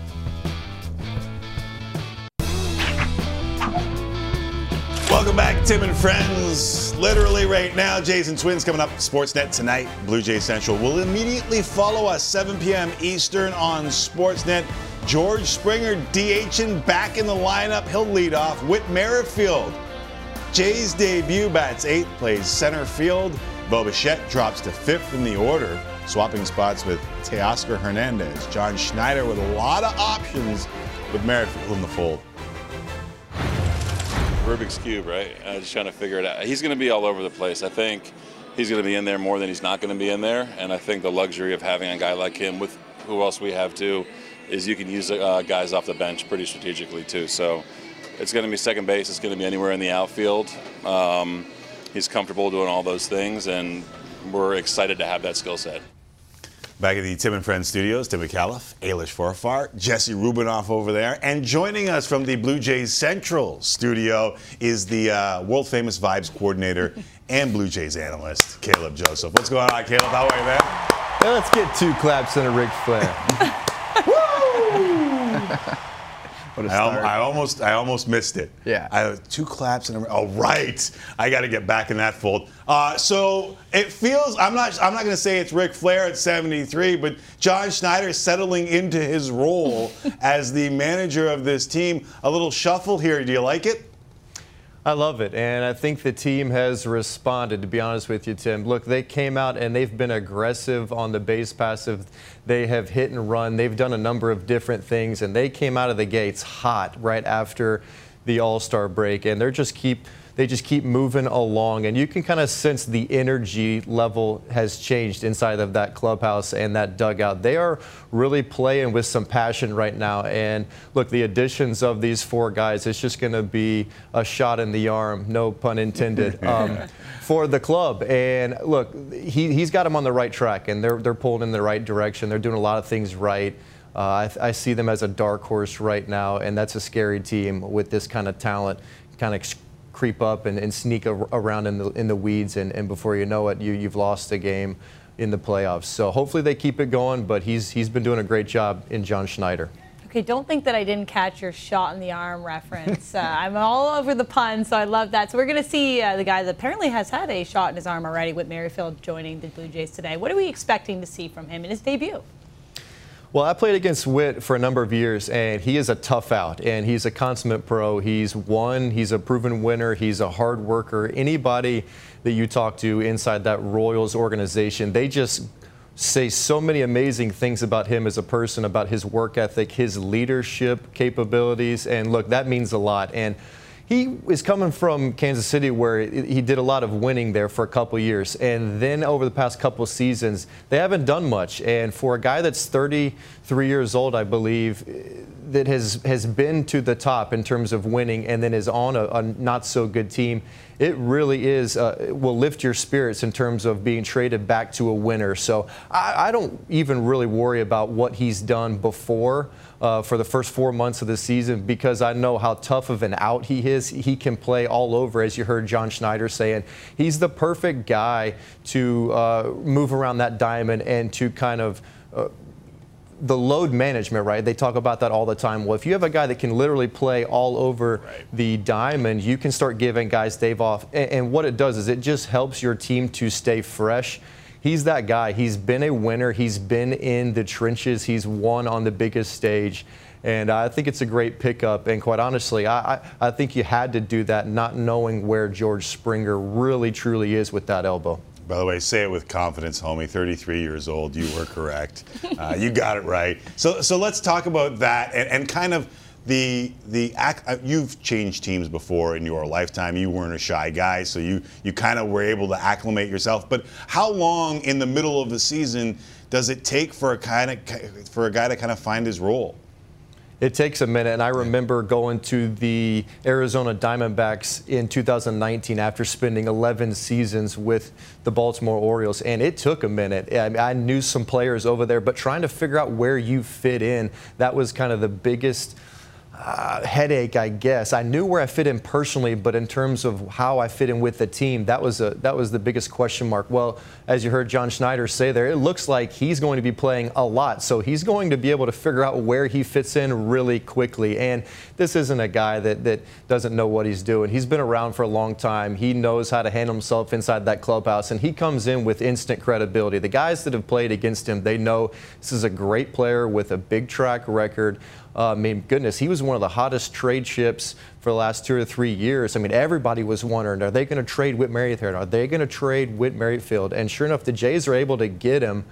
Welcome back, Tim and friends. Literally right now, Jays and Twins coming up. Sportsnet tonight. Blue Jay Central will immediately follow us 7 p.m. Eastern on Sportsnet. George Springer DHing back in the lineup. He'll lead off. Whit Merrifield Jay's debut bats eighth, plays center field. Bo Bichette drops to fifth in the order, swapping spots with Teoscar Hernandez. John Schneider with a lot of options with Merrifield in the fold. Rubik's Cube, right? Uh, just trying to figure it out. He's going to be all over the place. I think he's going to be in there more than he's not going to be in there. And I think the luxury of having a guy like him with who else we have too is you can use uh, guys off the bench pretty strategically too. So it's going to be second base. It's going to be anywhere in the outfield. Um, he's comfortable doing all those things, and we're excited to have that skill set. Back at the Tim and Friends studios, Tim McAuliffe, Ailish Forfar, Jesse Rubinoff over there. And joining us from the Blue Jays Central studio is the uh, world famous Vibes coordinator and Blue Jays analyst, Caleb Joseph. What's going on, Caleb? How are you, man? Now let's get two claps and a Ric Flair. I, al-. I almost, I almost missed it. Yeah. I two claps and a, oh right, I got to get back in that fold. Uh, so it feels I'm not, I'm not going to say it's Ric Flair at 73, but John Schneider settling into his role as the manager of this team. A little shuffle here. Do you like it? I love it, and I think the team has responded. To be honest with you, Tim, look, they came out and they've been aggressive on the base passive. They have hit and run. They've done a number of different things, and they came out of the gates hot right after the All Star break, and they're just keep. They just keep moving along, and you can kind of sense the energy level has changed inside of that clubhouse and that dugout. They are really playing with some passion right now. And look, the additions of these four guys, it's just going to be a shot in the arm, no pun intended, um, for the club. And look, he, he's got them on the right track, and they're, they're pulling in the right direction. They're doing a lot of things right. Uh, I, I see them as a dark horse right now, and that's a scary team with this kind of talent, kind of creep up and, and sneak a, around in the in the weeds, and, and before you know it, you you've lost a game in the playoffs. So hopefully they keep it going. But he's he's been doing a great job in John Schneider. Okay, don't think that I didn't catch your shot in the arm reference. Uh, I'm all over the pun, so I love that. So we're going to see uh, the guy that apparently has had a shot in his arm already with Merrifield joining the Blue Jays today. What are we expecting to see from him in his debut? Well, I played against Whit for a number of years, and he is a tough out, and he's a consummate pro. He's won, he's a proven winner, he's a hard worker. Anybody that you talk to inside that Royals organization, they just say so many amazing things about him as a person, about his work ethic, his leadership capabilities, and look, that means a lot. And he is coming from Kansas City where he did a lot of winning there for a couple years. And then over the past couple seasons, they haven't done much. And for a guy that's 33 years old, I believe, that has, has been to the top in terms of winning and then is on a, a not so good team, it really is, uh, will lift your spirits in terms of being traded back to a winner. So I, I don't even really worry about what he's done before uh, for the first four months of the season because I know how tough of an out he is. He can play all over, as you heard John Schneider saying. He's the perfect guy to uh, move around that diamond and to kind of. Uh, the load management, right? They talk about that all the time. Well, if you have a guy that can literally play all over right. the diamond, you can start giving guys Dave off. And, and, what it does is it just helps your team to stay fresh he's that guy. He's been a winner. He's been in the trenches. He's won on the biggest stage. And I think it's a great pickup. And quite honestly, I, I, I think you had to do that not knowing where George Springer really, truly is with that elbow. By the way, say it with confidence, homie. 33 years old. You were correct. Uh, you got it right. So, so let's talk about that and, and kind of – the the uh, you've changed teams before in your lifetime. You weren't a shy guy, so you you kind of were able to acclimate yourself. But how long in the middle of the season does it take for a kind of for a guy to kind of find his role? It takes a minute, and I remember going to the Arizona Diamondbacks in 2019 after spending 11 seasons with the Baltimore Orioles, and it took a minute. I, knew some players over there, but trying to figure out where you fit in, that was kind of the biggest – uh, headache, I guess. I knew where I fit in personally, but in terms of how I fit in with the team, that was a that was the biggest question mark. Well, as you heard John Schneider say there, it looks like he's going to be playing a lot, so he's going to be able to figure out where he fits in really quickly. And this isn't a guy that that doesn't know what he's doing. He's been around for a long time. He knows how to handle himself inside that clubhouse, and he comes in with instant credibility. The guys that have played against him, they know this is a great player with a big track record. Uh, I mean, goodness, he was one of the hottest trade ships for the last two or three years. I mean, everybody was wondering, are they going to trade Whit Merrifield? Are they going to trade Whit Merrifield? And sure enough, the Jays are able to get him.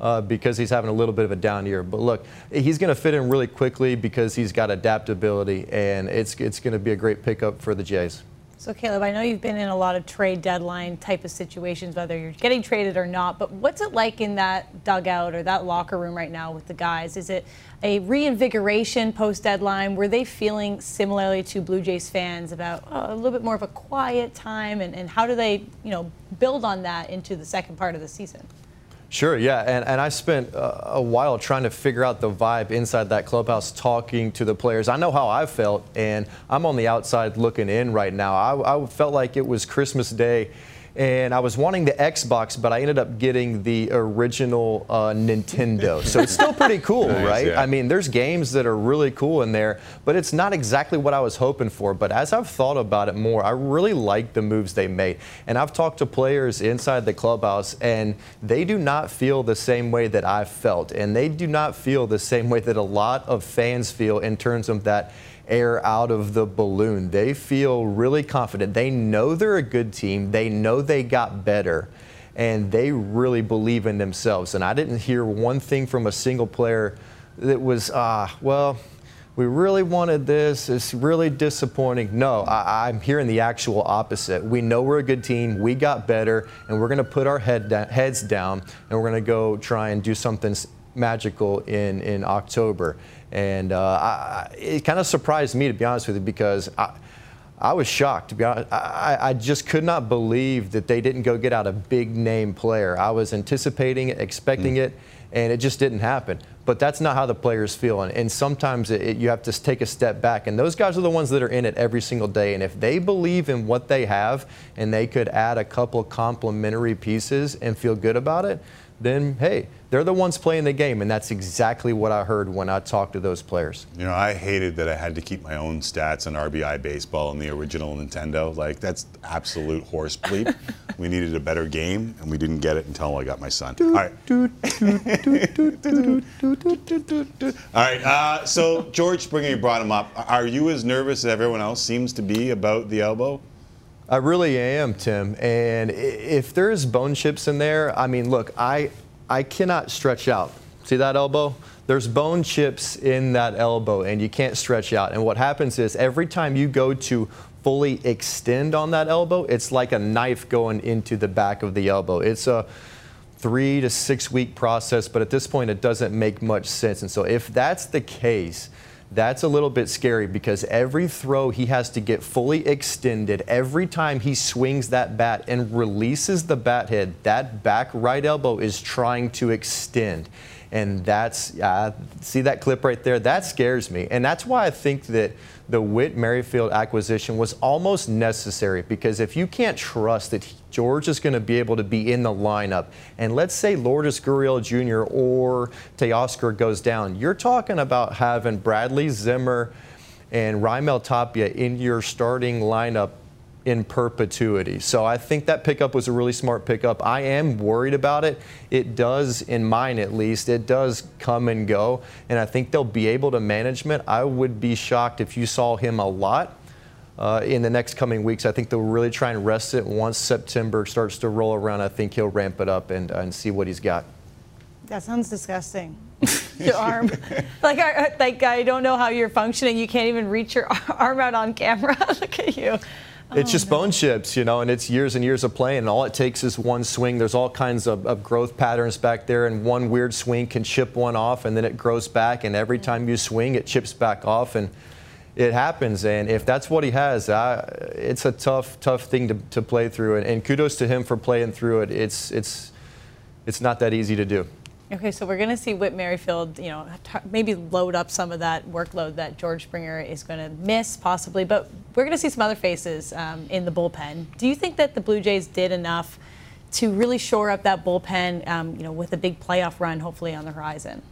Uh, because he's having a little bit of a down year. But look, he's going to fit in really quickly because he's got adaptability, and it's it's going to be a great pickup for the Jays. So, Caleb, I know you've been in a lot of trade deadline type of situations, whether you're getting traded or not, but what's it like in that dugout or that locker room right now with the guys? Is it a reinvigoration post deadline? Were they feeling similarly to Blue Jays fans about oh, a little bit more of a quiet time? And, and how do they, you know, build on that into the second part of the season? Sure, yeah, and, and I spent a while trying to figure out the vibe inside that clubhouse, talking to the players. I know how I felt, and I'm on the outside looking in right now. I, I felt like it was Christmas Day and I was wanting the Xbox, but I ended up getting the original uh, Nintendo. So it's still pretty cool, nice, right? Yeah. I mean, there's games that are really cool in there, but it's not exactly what I was hoping for. But as I've thought about it more, I really like the moves they made. And I've talked to players inside the clubhouse, and they do not feel the same way that I've felt. And they do not feel the same way that a lot of fans feel in terms of that air out of the balloon. They feel really confident. They know they're a good team. They know they got better and they really believe in themselves. And I didn't hear one thing from a single player that was, ah, well, we really wanted this. It's really disappointing. No, I, am hearing the actual opposite. We know we're a good team. We got better, and we're going to put our head da- heads down, and we're going to go try and do something magical in, in October. And uh, I, it kind of surprised me, to be honest with you, because I, I was shocked. To be honest, I, I, just could not believe that they didn't go get out a big name player. I was anticipating it, expecting mm. it, and it just didn't happen. But that's not how the players feel. And, and sometimes it, it, you have to take a step back. And those guys are the ones that are in it every single day. And if they believe in what they have and they could add a couple complementary pieces and feel good about it, then hey, they're the ones playing the game, and that's exactly what I heard when I talked to those players. You know, I hated that I had to keep my own stats on RBI baseball and the original Nintendo. Like that's absolute horse bleep. we needed a better game, and we didn't get it until I got my son. All right. All right. Uh, so George Springer, you brought him up. Are you as nervous as everyone else seems to be about the elbow? I really am, Tim. And if there's bone chips in there, I mean, look, I I cannot stretch out. See that elbow? There's bone chips in that elbow, and you can't stretch out. And what happens is every time you go to fully extend on that elbow, it's like a knife going into the back of the elbow. It's a three to six week process, but at this point, it doesn't make much sense. And so, if that's the case, that's a little bit scary because every throw he has to get fully extended. Every time he swings that bat and releases the bat head, that back right elbow is trying to extend. And that's, uh, see that clip right there? That scares me. And that's why I think that the Whit Merrifield acquisition was almost necessary because if you can't trust that George is going to be able to be in the lineup, and let's say Lourdes Gurriel Jr. or Teoscar goes down, you're talking about having Bradley Zimmer and Raimel Tapia in your starting lineup in perpetuity. So I think that pickup was a really smart pickup. I am worried about it. It does, in mine at least, it does come and go. And I think they'll be able to management. I would be shocked if you saw him a lot. Uh, in the next coming weeks, I think they'll really try and rest it. Once September starts to roll around, I think he'll ramp it up and, and see what he's got. That sounds disgusting. your arm, like I, like I don't know how you're functioning. You can't even reach your arm out on camera. Look at you. It's just bone chips, you know, and it's years and years of playing. And all it takes is one swing. There's all kinds of, of, growth patterns back there, and one weird swing can chip one off, and then it grows back. And every time you swing, it chips back off, and it happens. And if that's what he has, uh, it's a tough, tough thing to, to play through. And, and kudos to him for playing through it. It's, it's, it's not that easy to do. Okay, so we're going to see Whit Merrifield, you know, maybe load up some of that workload that George Springer is going to miss, possibly. But we're going to see some other faces um, in the bullpen. Do you think that the Blue Jays did enough to really shore up that bullpen, um, you know, with a big playoff run hopefully on the horizon?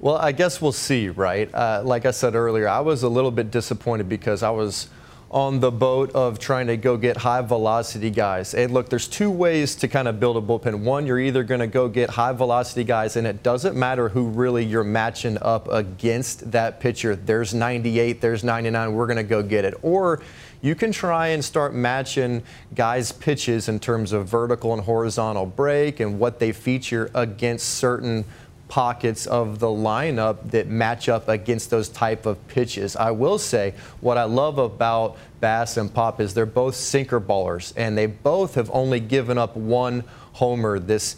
Well, I guess we'll see, right? Uh, like I said earlier, I was a little bit disappointed because I was on the boat of trying to go get high velocity guys. And look, there's two ways to kind of build a bullpen. One, you're either going to go get high velocity guys, and it doesn't matter who really you're matching up against that pitcher. There's 98, there's 99, we're going to go get it. Or you can try and start matching guys' pitches in terms of vertical and horizontal break and what they feature against certain pockets of the lineup that match up against those type of pitches. I will say what I love about Bass and Pop is they're both sinker ballers, and they both have only given up one homer this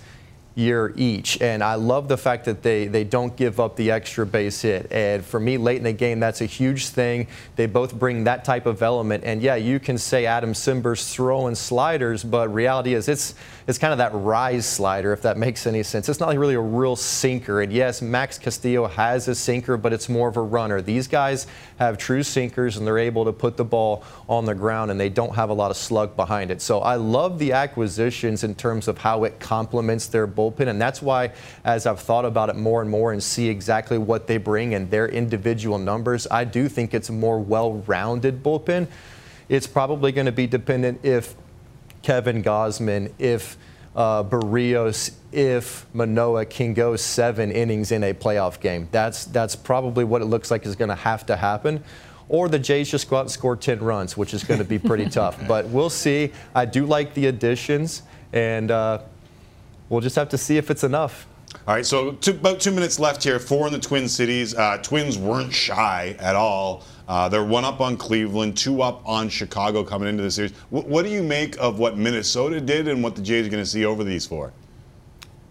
year each. And I love the fact that they, they don't give up the extra base hit. And for me, late in the game, that's a huge thing. They both bring that type of element. And yeah, you can say Adam Cimber's throwing sliders, but reality is it's it's kind of that rise slider, if that makes any sense. It's not really a real sinker. And yes, Max Castillo has a sinker, but it's more of a runner. These guys have true sinkers and they're able to put the ball on the ground and they don't have a lot of slug behind it. So I love the acquisitions in terms of how it complements their bullpen. And that's why, as I've thought about it more and more and see exactly what they bring and their individual numbers, I do think it's a more well rounded bullpen. It's probably going to be dependent if Kevin Gausman, if uh, Berrios, if Manoah can go seven innings in a playoff game. That's that's probably what it looks like is going to have to happen. Or the Jays just go out and score 10 runs, which is going to be pretty tough. But we'll see. I do like the additions, and uh, we'll just have to see if it's enough. All right, so two, about two minutes left here. Four in the Twin Cities. Uh, Twins weren't shy at all. Uh, they're one up on Cleveland, two up on Chicago coming into the series. W- what do you make of what Minnesota did and what the Jays are going to see over these four?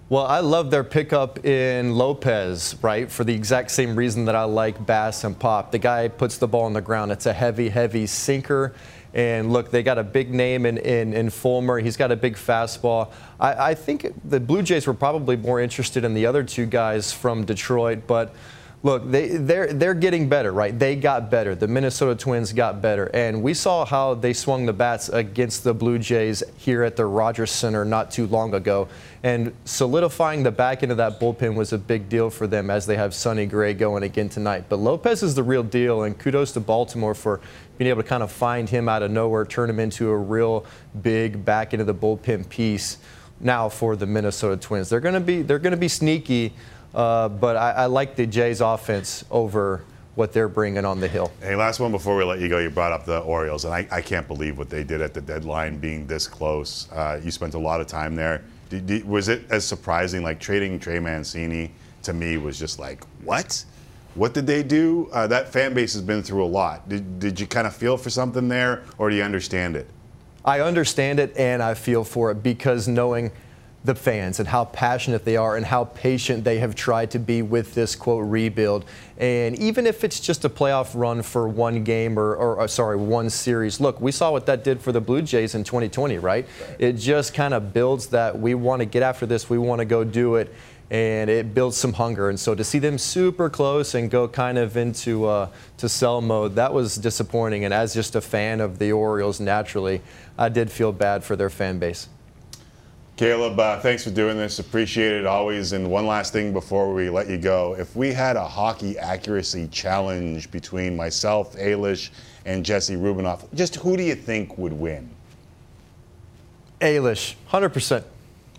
Well, I love their pickup in Lopez, right? For the exact same reason that I like Bass and Pop. The guy puts the ball on the ground. It's a heavy, heavy sinker. And look, they got a big name in, in, in Fulmer. He's got a big fastball. I, I think the Blue Jays were probably more interested in the other two guys from Detroit, but look, they, they're, they're getting better, right? They got better. The Minnesota Twins got better. And we saw how they swung the bats against the Blue Jays here at the Rogers Center not too long ago. And solidifying the back end of that bullpen was a big deal for them as they have Sonny Gray going again tonight. But Lopez is the real deal, and kudos to Baltimore for being able to kind of find him out of nowhere, turn him into a real big back end of the bullpen piece now for the Minnesota Twins. They're going to be they're going to be sneaky. Uh, but I, I, like the Jays offense over what they're bringing on the hill. Hey, last one before we let you go. You brought up the Orioles, and I, I can't believe what they did at the deadline, being this close. Uh, you spent a lot of time there. Did, did, was it as surprising? Like trading Trey Mancini to me was just like, what? What did they do? Uh, that fan base has been through a lot. Did, did you kind of feel for something there, or do you understand it? I understand it and I feel for it because knowing the fans and how passionate they are and how patient they have tried to be with this quote rebuild. And even if it's just a playoff run for one game or, or, or sorry, one series, look, we saw what that did for the Blue Jays in 2020, right? right. It just kind of builds that we want to get after this, we want to go do it. And it builds some hunger, and so to see them super close and go kind of into uh, to sell mode, that was disappointing. And as just a fan of the Orioles, naturally, I did feel bad for their fan base. Caleb, uh, thanks for doing this. Appreciate it always. And one last thing before we let you go. If we had a hockey accuracy challenge between myself, Ailish, and Jesse Rubinoff, just who do you think would win? Ailish, 100%.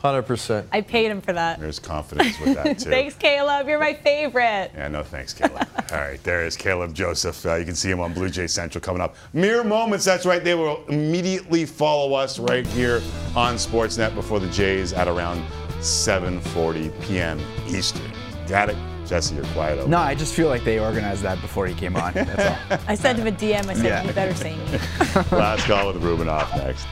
100%. I paid him for that. There's confidence with that, too. thanks, Caleb. You're my favorite. Yeah, no thanks, Caleb. All right, there is Caleb Joseph. Uh, you can see him on Blue Jay Central coming up. Mere moments, that's right. They will immediately follow us right here on Sportsnet before the Jays at around 7.40 p.m. Eastern. Got it? Jesse, you're quiet over No, I just feel like they organized that before he came on. That's all. I sent him a DM. I said, Yeah. you better say me. Last call with Rubinoff next.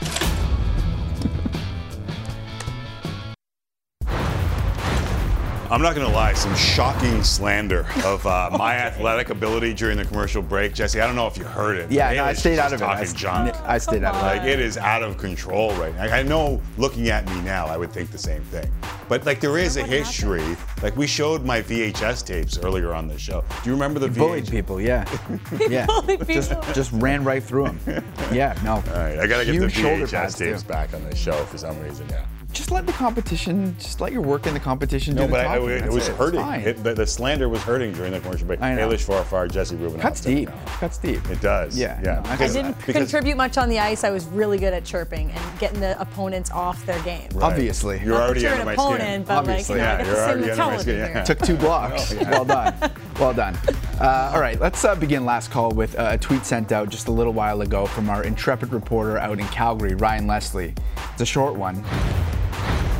I'm not going to lie, some shocking slander of uh, my athletic ability during the commercial break. Jesse, I don't know if you heard it. Yeah, no, I stayed out just of it. I talking junk. I stayed out of it. Like, it is out of control right now. I know looking at me now, I would think the same thing. But, like, there is a history. Like, we showed my VHS tapes earlier on the show. Do you remember the Bullied VHS? people, yeah. yeah. Just, just ran right through them. Yeah, no. All right, I got to get the Huge VHS tapes too. back on the show for some reason, yeah. Just let the competition, just let your work in the competition No, do but the I, talking. it That's was It's hurting. It, the, the slander was hurting during the commercial break. I know. Ailish Forfar, Jesse Rubin. Cuts deep. Cuts deep. It does. Yeah, Yeah. no, I I Because- didn't because- contribute much on the ice. I was really good at chirping and getting the opponents off their game. Right. Obviously. You're Not already you're under an my opponent, skin. but Obviously. like, you know, Yeah, I got you're the already under my skin, yeah. Took two blocks. Oh, yeah. Well done. Well done. Uh, all right, let's uh, begin last call with uh, a tweet sent out just a little while ago from our intrepid reporter out in Calgary, Ryan Leslie. It's a short one.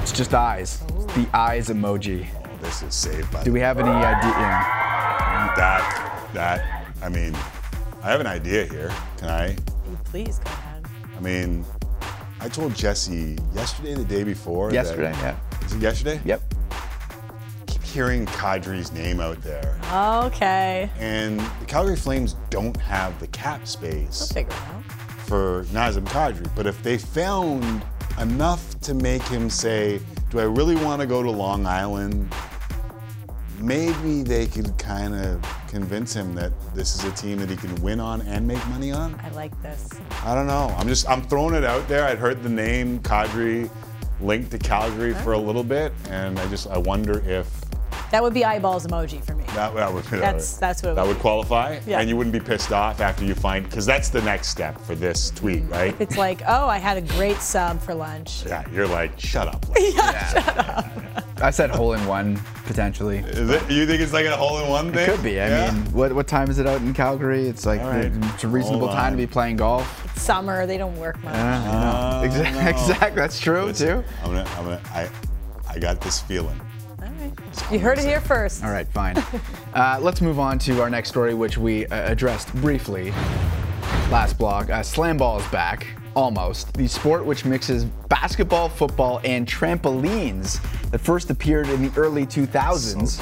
It's just eyes. It's the eyes emoji. Oh, this is saved by Do we have any idea? that. That. I mean, I have an idea here. Can I? Please go ahead. I mean, I told Jesse yesterday, the day before. that- Yesterday, yeah. Is it yesterday? Yep. keep hearing Kadri's name out there. Okay. And the Calgary Flames don't have the cap space I'll figure it out. for Nazem Kadri. But if they found enough to make him say, Do I really want to go to Long Island? Maybe they could kind of convince him that this is a team that he can win on and make money on. I like this. I don't know. I'm just I'm throwing it out there. I'd heard the name Kadri linked to Calgary for a oh. little bit, and I just I wonder if That would be eyeballs emoji for me. that, that would That's- that's what it that would would qualify, Yeah. and you wouldn't be pissed off after you find because that's the next step for this tweet, right? It's like, oh, I had a great sub for lunch. Yeah, you're like, shut up. Yeah, shut up. I said hole in one potentially. Is it, you think it's like a hole in one It could be. I Yeah? mean, what what time is it out in Calgary? It's like All right. it's a reasonable time to be playing golf. It's summer, they don't work much. Uh, exactly, no. exactly. That's true Listen, too. I'm gonna, I'm gonna, I, I got this feeling. You heard it here first. All right, fine. uh, let's move on to our next story, which we uh, addressed briefly last blog. Uh, slam ball is back, almost. The sport which mixes basketball, football, and trampolines that first appeared in the early 2000s.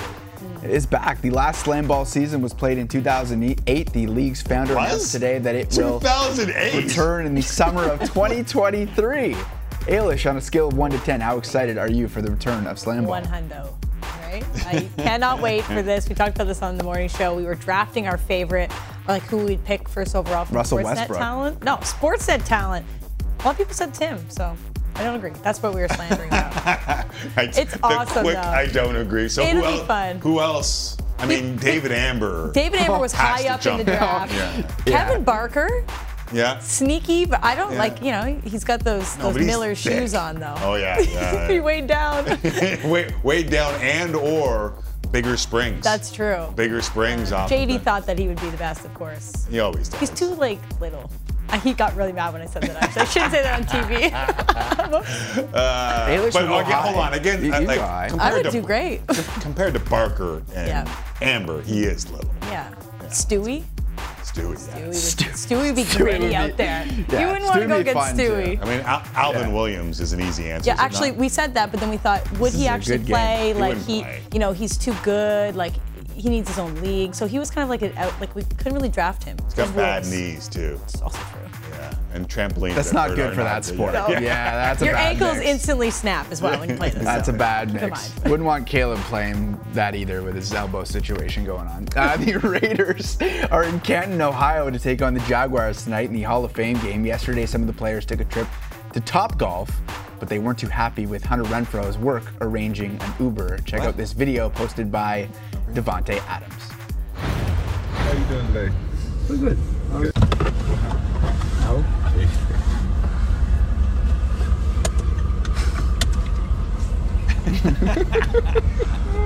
Is back. The last slam ball season was played in 2008. The league's founder Was? announced today that it will return in the summer of 2023. Ailish, on a scale of 1 to 10, how excited are you for the return of slam ball? One hundo. Right? I cannot wait for this. We talked about this on the morning show. We were drafting our favorite, like who we'd pick first overall from Russell Sportsnet Westbrook. talent. No, Sportsnet talent. A lot of people said Tim, so I don't agree. That's what we were slandering about. I, It's the awesome, Quick, though. I don't agree. So It'll who be else? fun. Who else? I mean, David Amber. David Amber was high to up in the draft. Yeah. Kevin Barker, Yeah. sneaky, but I don't Yeah. like, you know, he's got those, No, those Miller thick. shoes on, though. Oh yeah. yeah, he yeah. weighed down. way, way down and or bigger springs. That's true. bigger springs off. JD thought that he would be the best, of course. He always does. He's too like little. Uh, He got really mad when I said that. Actually, I shouldn't say that on TV. Uh, Ailish but would go again, hold on. Again, You- you like go high. compared I would to, do great. compared to Barker and Yeah. Amber, he is little. Yeah. Stewie? Stewie. Stewie would, Stewie would be gritty would out be- there. Yeah, you wouldn't want to go would be get fun, too. Stewie. I mean, Al- Alvin Williams is an easy answer. Yeah, actually, not? we said that, but then we thought, would This he actually play? He like he, play. you know, he's too good. Like he needs his own league. So he was kind of like an out. Like we couldn't really draft him. He's got His bad rules. knees too. It's also true. Yeah, and trampolines. That's not good for that sport. No. Yeah, that's a Your bad ankles mix. instantly snap as well when you play this. That's a bad Keep in mix. Wouldn't want Caleb playing that either with his elbow situation going on. Uh, the Raiders are in Canton, Ohio to take on the Jaguars tonight in the Hall of Fame game. Yesterday, some of the players took a trip to Top Golf, but they weren't too happy with Hunter Renfrow's work arranging an Uber. Check out this video posted by Davante Adams. How you doing today? Good. How?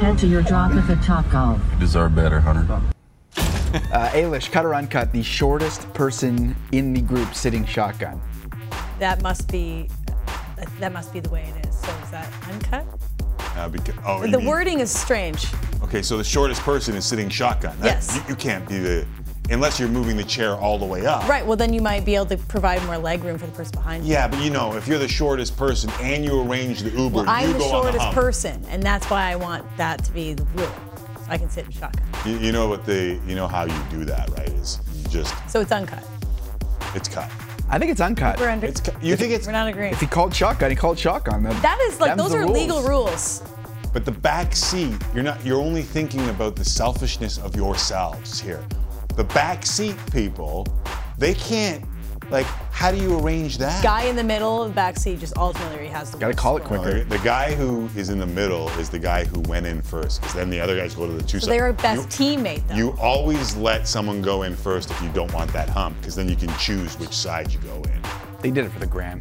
Head to your drop at the Top Golf. You deserve better, Hunter. Uh, Ailish, cut or uncut, the shortest person in the group sitting shotgun. That must be. That must be the way it is. So is that uncut? Uh, because, oh, you the mean- wording is strange. Okay, so the shortest person is sitting shotgun. That- Yes. You, you can't be the, unless you're moving the chair all the way up. Right. Well, then you might be able to provide more leg room for the person behind you. Yeah, but you know, if you're the shortest person and you arrange the Uber, Well, I'm you the go on shortest the person, and that's why I want that to be the rule. So I can sit in shotgun. You, you know what the, you know how you do that, right? Is you just, So it's uncut. it's cut. I think it's uncut. We're under. It's, you think it's, We're not agreeing. If he called shotgun, he called shotgun. That, That is like those the are legal rules. rules. but the back seat, you're not, you're only thinking about the selfishness of yourselves here. The backseat people, they can't, like, how do you arrange that? Guy in the middle, of the back seat, just ultimately has the. Gotta call it score. quicker. The guy who is in the middle is the guy who went in first, because then the other guys go to the two So sides. they're a best teammate, though. You always let someone go in first if you don't want that hump, because then you can choose which side you go in. They did it for the gram.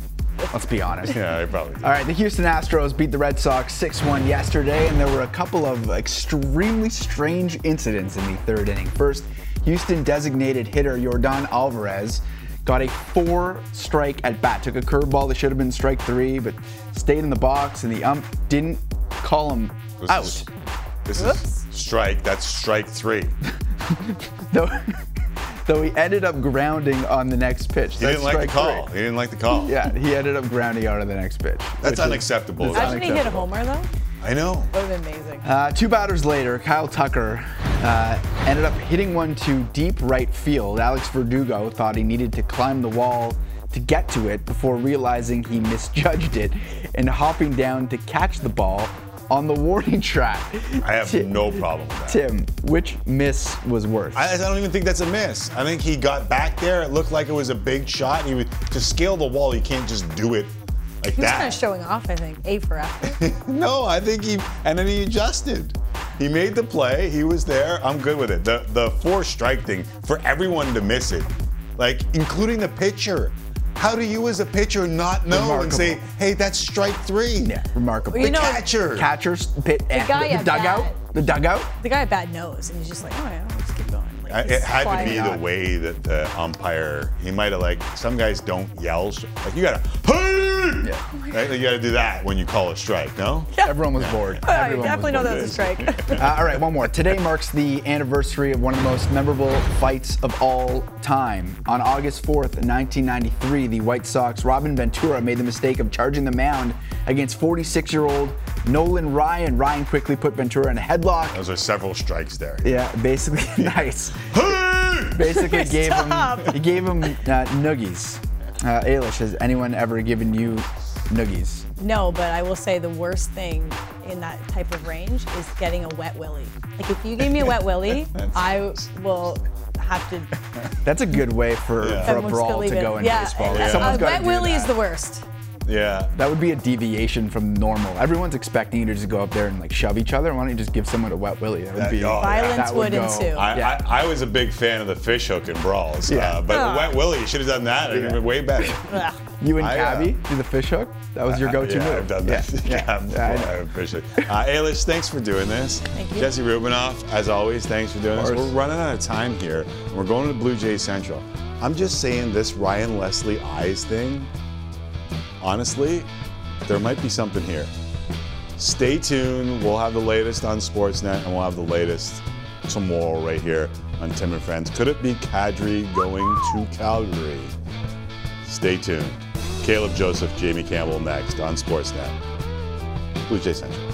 Let's be honest. Yeah, they probably did. All right, the Houston Astros beat the Red Sox 6 1 yesterday, and there were a couple of extremely strange incidents in the third inning. First, Houston designated hitter Yordan Alvarez got a four strike at bat. Took a curveball that should have been strike three, but stayed in the box, and the ump didn't call him This out. is- This is strike. That's strike three. though, though he ended up grounding on the next pitch. He didn't like the call. He didn't like the call. Yeah, he ended up grounding out on the next pitch. That's which is- unacceptable. it's Imagine he hit a homer though. I know. That would have been amazing. Uh, two batters later, Kyle Tucker uh, ended up hitting one to deep right field. Alex Verdugo thought he needed to climb the wall to get to it before realizing he misjudged it and hopping down to catch the ball on the warning track. I have Ti- no problem with that. Tim, which miss was worse? I, I don't even think that's a miss. I think he got back there. It looked like it was a big shot. He would to scale the wall. You can't just do it like He was kind of showing off, I think. A for effort. no, I think he and then he adjusted. He made the play. He was there. I'm good with it. The the four strike thing for everyone to miss it, like including the pitcher. How do you as a pitcher not know and say, "Hey, that's strike three? Yeah, remarkable. Well, you the know- catcher. Catchers, pit, The guy the at dugout, bat. the dugout. the guy at bat knows, and he's just like, oh yeah, It had to be out. the way that the umpire. He might have like some guys don't yell. Like you gotta, hey, right? You gotta do that when you call a strike. No. Yeah. Everyone was bored. I Everyone definitely was know that was a strike. Uh, all right, one more. Today marks the anniversary of one of the most memorable fights of all time. On August 4th, 1993, the White Sox Robin Ventura made the mistake of charging the mound against 46-year-old Nolan Ryan. Ryan quickly put Ventura in a headlock. Those are several strikes there. Yeah, basically nice. basically gave him Stop. he gave him uh, noogies. Uh, Ailish, has anyone ever given you noogies? No, but I will say the worst thing in that type of range is getting a wet willy. Like if you give me a wet willy, I will have to. That's a good way for, for a everyone's gonna brawl to go in yeah, baseball. a- Someone's a wet willy that. is the worst. Yeah. That would be a deviation from normal. Everyone's expecting you to just go up there and like shove each other. Why don't you just give someone a wet willy? That would That- be oh. Violence that would go- ensue. I, Yeah. I, I was a big fan of the fish hook and brawls, Yeah. uh, but Ah. Wet Willie, you should have done that. It'd have been way better. You and I, uh, do the fish hook. That was your go-to yeah, move. I've done that. Yeah, Yeah, yeah. Yeah, I I, know. appreciate it. Uh, Ailish, thanks for doing this. Thank you. Jesse Rubinoff, as always, thanks for doing this. We're running out of time here. and We're going to Blue Jays Central. I'm just saying this Ryan Leslie eyes thing, honestly, there might be something here. Stay tuned. We'll have the latest on Sportsnet and we'll have the latest tomorrow right here on Tim and Friends. Could it be Kadri going to Calgary? Stay tuned. Caleb Joseph, Jamie Campbell next on Sportsnet. Blue Jay Central.